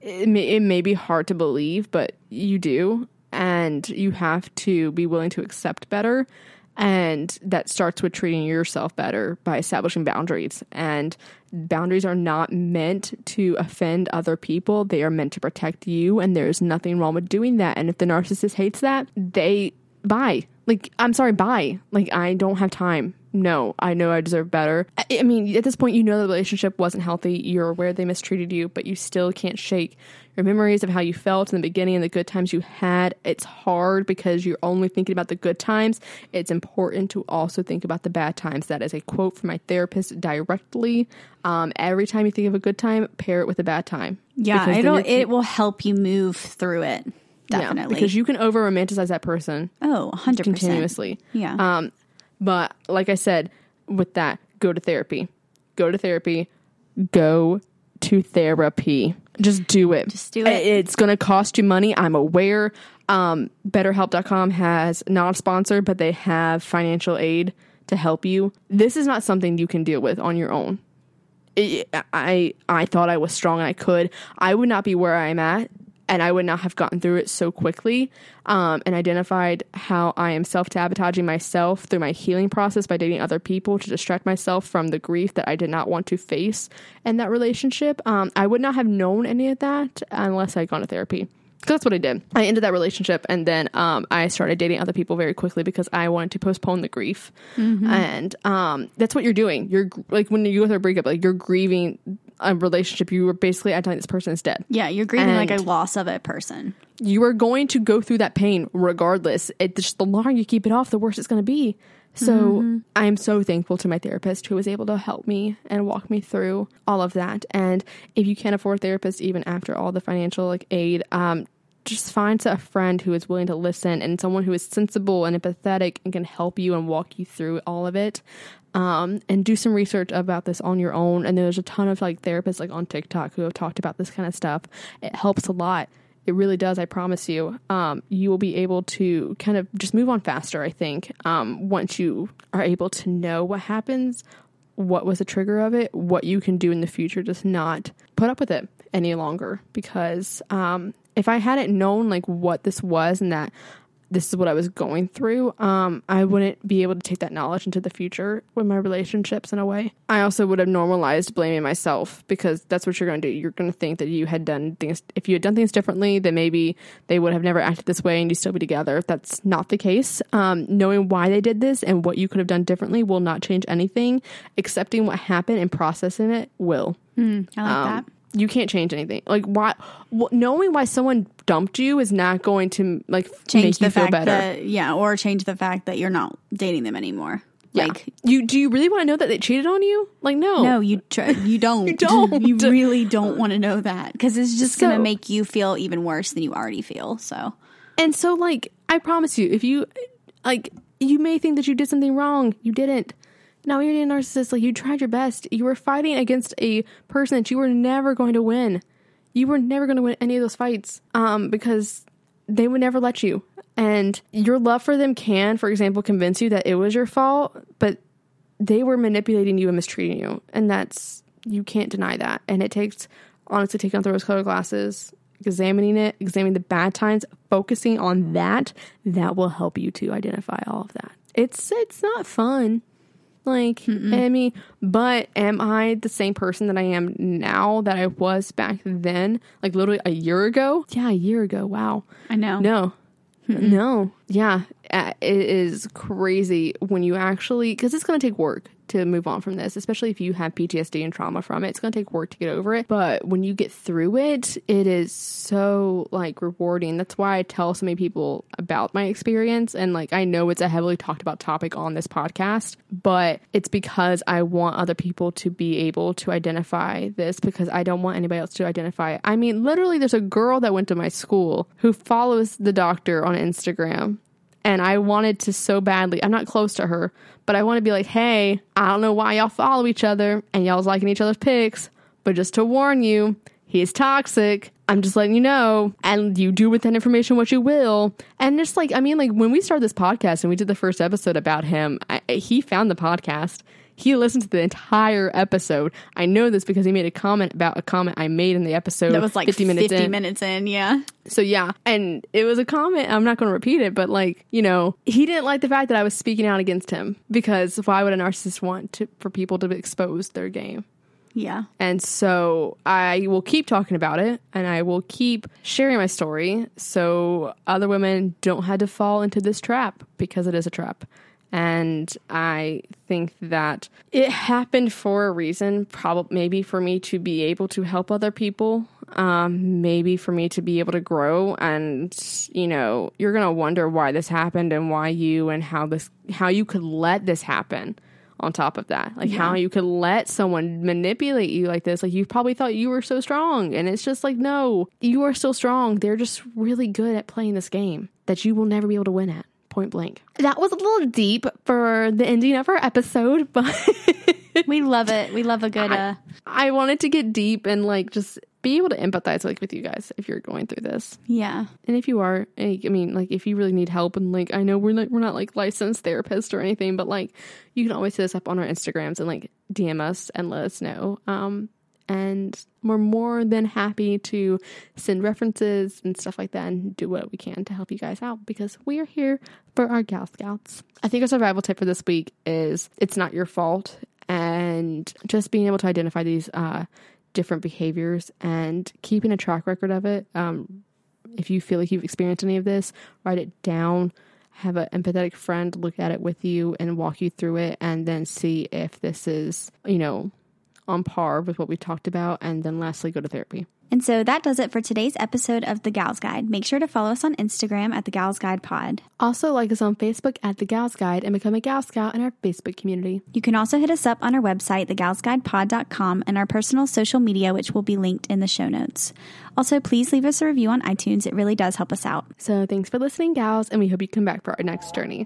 it may, it may be hard to believe, but you do. And you have to be willing to accept better. And that starts with treating yourself better by establishing boundaries. And boundaries are not meant to offend other people, they are meant to protect you. And there's nothing wrong with doing that. And if the narcissist hates that, they bye. Like, I'm sorry, bye. Like, I don't have time. No, I know I deserve better. I, I mean, at this point, you know the relationship wasn't healthy. You're aware they mistreated you, but you still can't shake your memories of how you felt in the beginning and the good times you had. It's hard because you're only thinking about the good times. It's important to also think about the bad times. That is a quote from my therapist directly. Um, every time you think of a good time, pair it with a bad time. yeah. Then It'll it will help you move through it. yeah, Definitely. because you can over romanticize that person oh, 100 percent. continuously. Yeah. Um, but like I said, with that, go to therapy. Go to therapy. Go to therapy. Just do it. Just do it. It's going to cost you money. I'm aware. Um, BetterHelp.com has not a sponsor, but they have financial aid to help you. This is not something you can deal with on your own. It- I I thought I was strong and I could. I would not be where I'm at and I would not have gotten through it so quickly um, and identified how I am self sabotaging myself through my healing process by dating other people to distract myself from the grief that I did not want to face in that relationship. Um, I would not have known any of that unless I had gone to therapy. Because that's what I did. I ended that relationship and then um, I started dating other people very quickly because I wanted to postpone the grief. And um, that's what you're doing. You're like when you go through a breakup, like you're grieving a relationship. You were basically acting like this person is dead. Yeah, you're grieving like a loss of a person. You are going to go through that pain regardless. It just the longer you keep it off, the worse it's going to be. So I'm so thankful to my therapist who was able to help me and walk me through all of that. And if you can't afford a therapist, even after all the financial like aid, um, just find a friend who is willing to listen and someone who is sensible and empathetic and can help you and walk you through all of it. Um, and do some research about this on your own. And there's a ton of like therapists like on TikTok who have talked about this kind of stuff. It helps a lot. It really does. I promise you. Um, you will be able to kind of just move on faster. I think um, once you are able to know what happens, what was the trigger of it, what you can do in the future, just not put up with it any longer. Because um, if I hadn't known like what this was and that this is what I was going through, um, I wouldn't be able to take that knowledge into the future with my relationships in a way. I also would have normalized blaming myself because that's what you're going to do. You're going to think that you had done things, if you had done things differently, then maybe they would have never acted this way and you still be together. If that's not the case. Um, knowing why they did this and what you could have done differently will not change anything. Accepting what happened and processing it will. I like Um, that. You can't change anything. Like why? wh- knowing why someone dumped you is not going to like Change make the you feel fact better. that yeah, or change the fact that you're not dating them anymore. Yeah. Like you do you really want to know that they cheated on you? Like no. no, you tr- you don't. You don't. you really don't want to know that because it's just So- gonna make you feel even worse than you already feel. So And so like I promise you, if you like you may think that you did something wrong, you didn't. No, you're a narcissist. Like you tried your best. You were fighting against a person that you were never going to win. You were never going to win any of those fights. Um, because they would never let you. And your love for them can, for example, convince you that it was your fault, but they were manipulating you and mistreating you. And that's you can't deny that. And it takes honestly taking off the rose colored glasses, examining it, examining the bad times, focusing on that, that will help you to identify all of that. It's it's not fun. Like, I mean, but am I the same person that I am now that I was back then? Like literally a year ago? Yeah, a year ago. Wow. I know. No. No. Yeah. Uh, It is crazy when you actually, because it's going to take work to move on from this, especially if you have PTSD and trauma from it. It's going to take work to get over it. But when you get through it, it is so like rewarding. That's why I tell so many people about my experience. And like, I know it's a heavily talked about topic on this podcast, but it's because I want other people to be able to identify this because I don't want anybody else to identify it. I mean, literally, there's a girl that went to my school who follows the doctor on Instagram and I wanted to so badly. I'm not close to her, but I want to be like, hey, I don't know why y'all follow each other and y'all's liking each other's pics, but just to warn you, he's toxic. I'm just letting you know, and you do with that information what you will. And just like, I mean, like when we started this podcast and we did the first episode about him, I, he found the podcast. He listened to the entire episode. I know this because he made a comment about a comment I made in the episode. That was like 50 minutes in. minutes in. Yeah. So yeah, and it was a comment. I'm not going to repeat it, but like you know, he didn't like the fact that I was speaking out against him because why would a narcissist want to for people to expose their game? Yeah. And so I will keep talking about it, and I will keep sharing my story so other women don't have to fall into this trap because it is a trap. And I think that it happened for a reason, probably maybe for me to be able to help other people, um, maybe for me to be able to grow. And you know, you're gonna wonder why this happened and why you and how this how you could let this happen. On top of that, like how you could let someone manipulate you like this, like you probably thought you were so strong, and it's just like no, you are still strong. They're just really good at playing this game that you will never be able to win at point blank. That was a little deep for the ending of our episode, but We love it. We love a good uh I wanted to get deep and like just be able to empathize like with you guys if you're going through this. yeah. And if you are, like, I mean, like if you really need help and like I know we're not we're not like licensed therapists or anything, but like you can always hit us up on our Instagrams and like DM us and let us know. Um and we're more than happy to send references and stuff like that and do what we can to help you guys out because we are here for our Gal Scouts. I think our survival tip for this week is it's not your fault and just being able to identify these uh, different behaviors and keeping a track record of it. Um, if you feel like you've experienced any of this, write it down. Have an empathetic friend look at it with you and walk you through it, and then see if this is, you know, on par with what we talked about. And then lastly, go to therapy. And so that does it for today's episode of The Gals Guide. Make sure to follow us on Instagram at The Gals Guide Pod. Also, like us on Facebook at The Gals Guide and become a Gal Scout in our Facebook community. You can also hit us up on our website, thegalsguidepod.com, and our personal social media, which will be linked in the show notes. Also, please leave us a review on iTunes. It really does help us out. So, thanks for listening, gals, and we hope you come back for our next journey.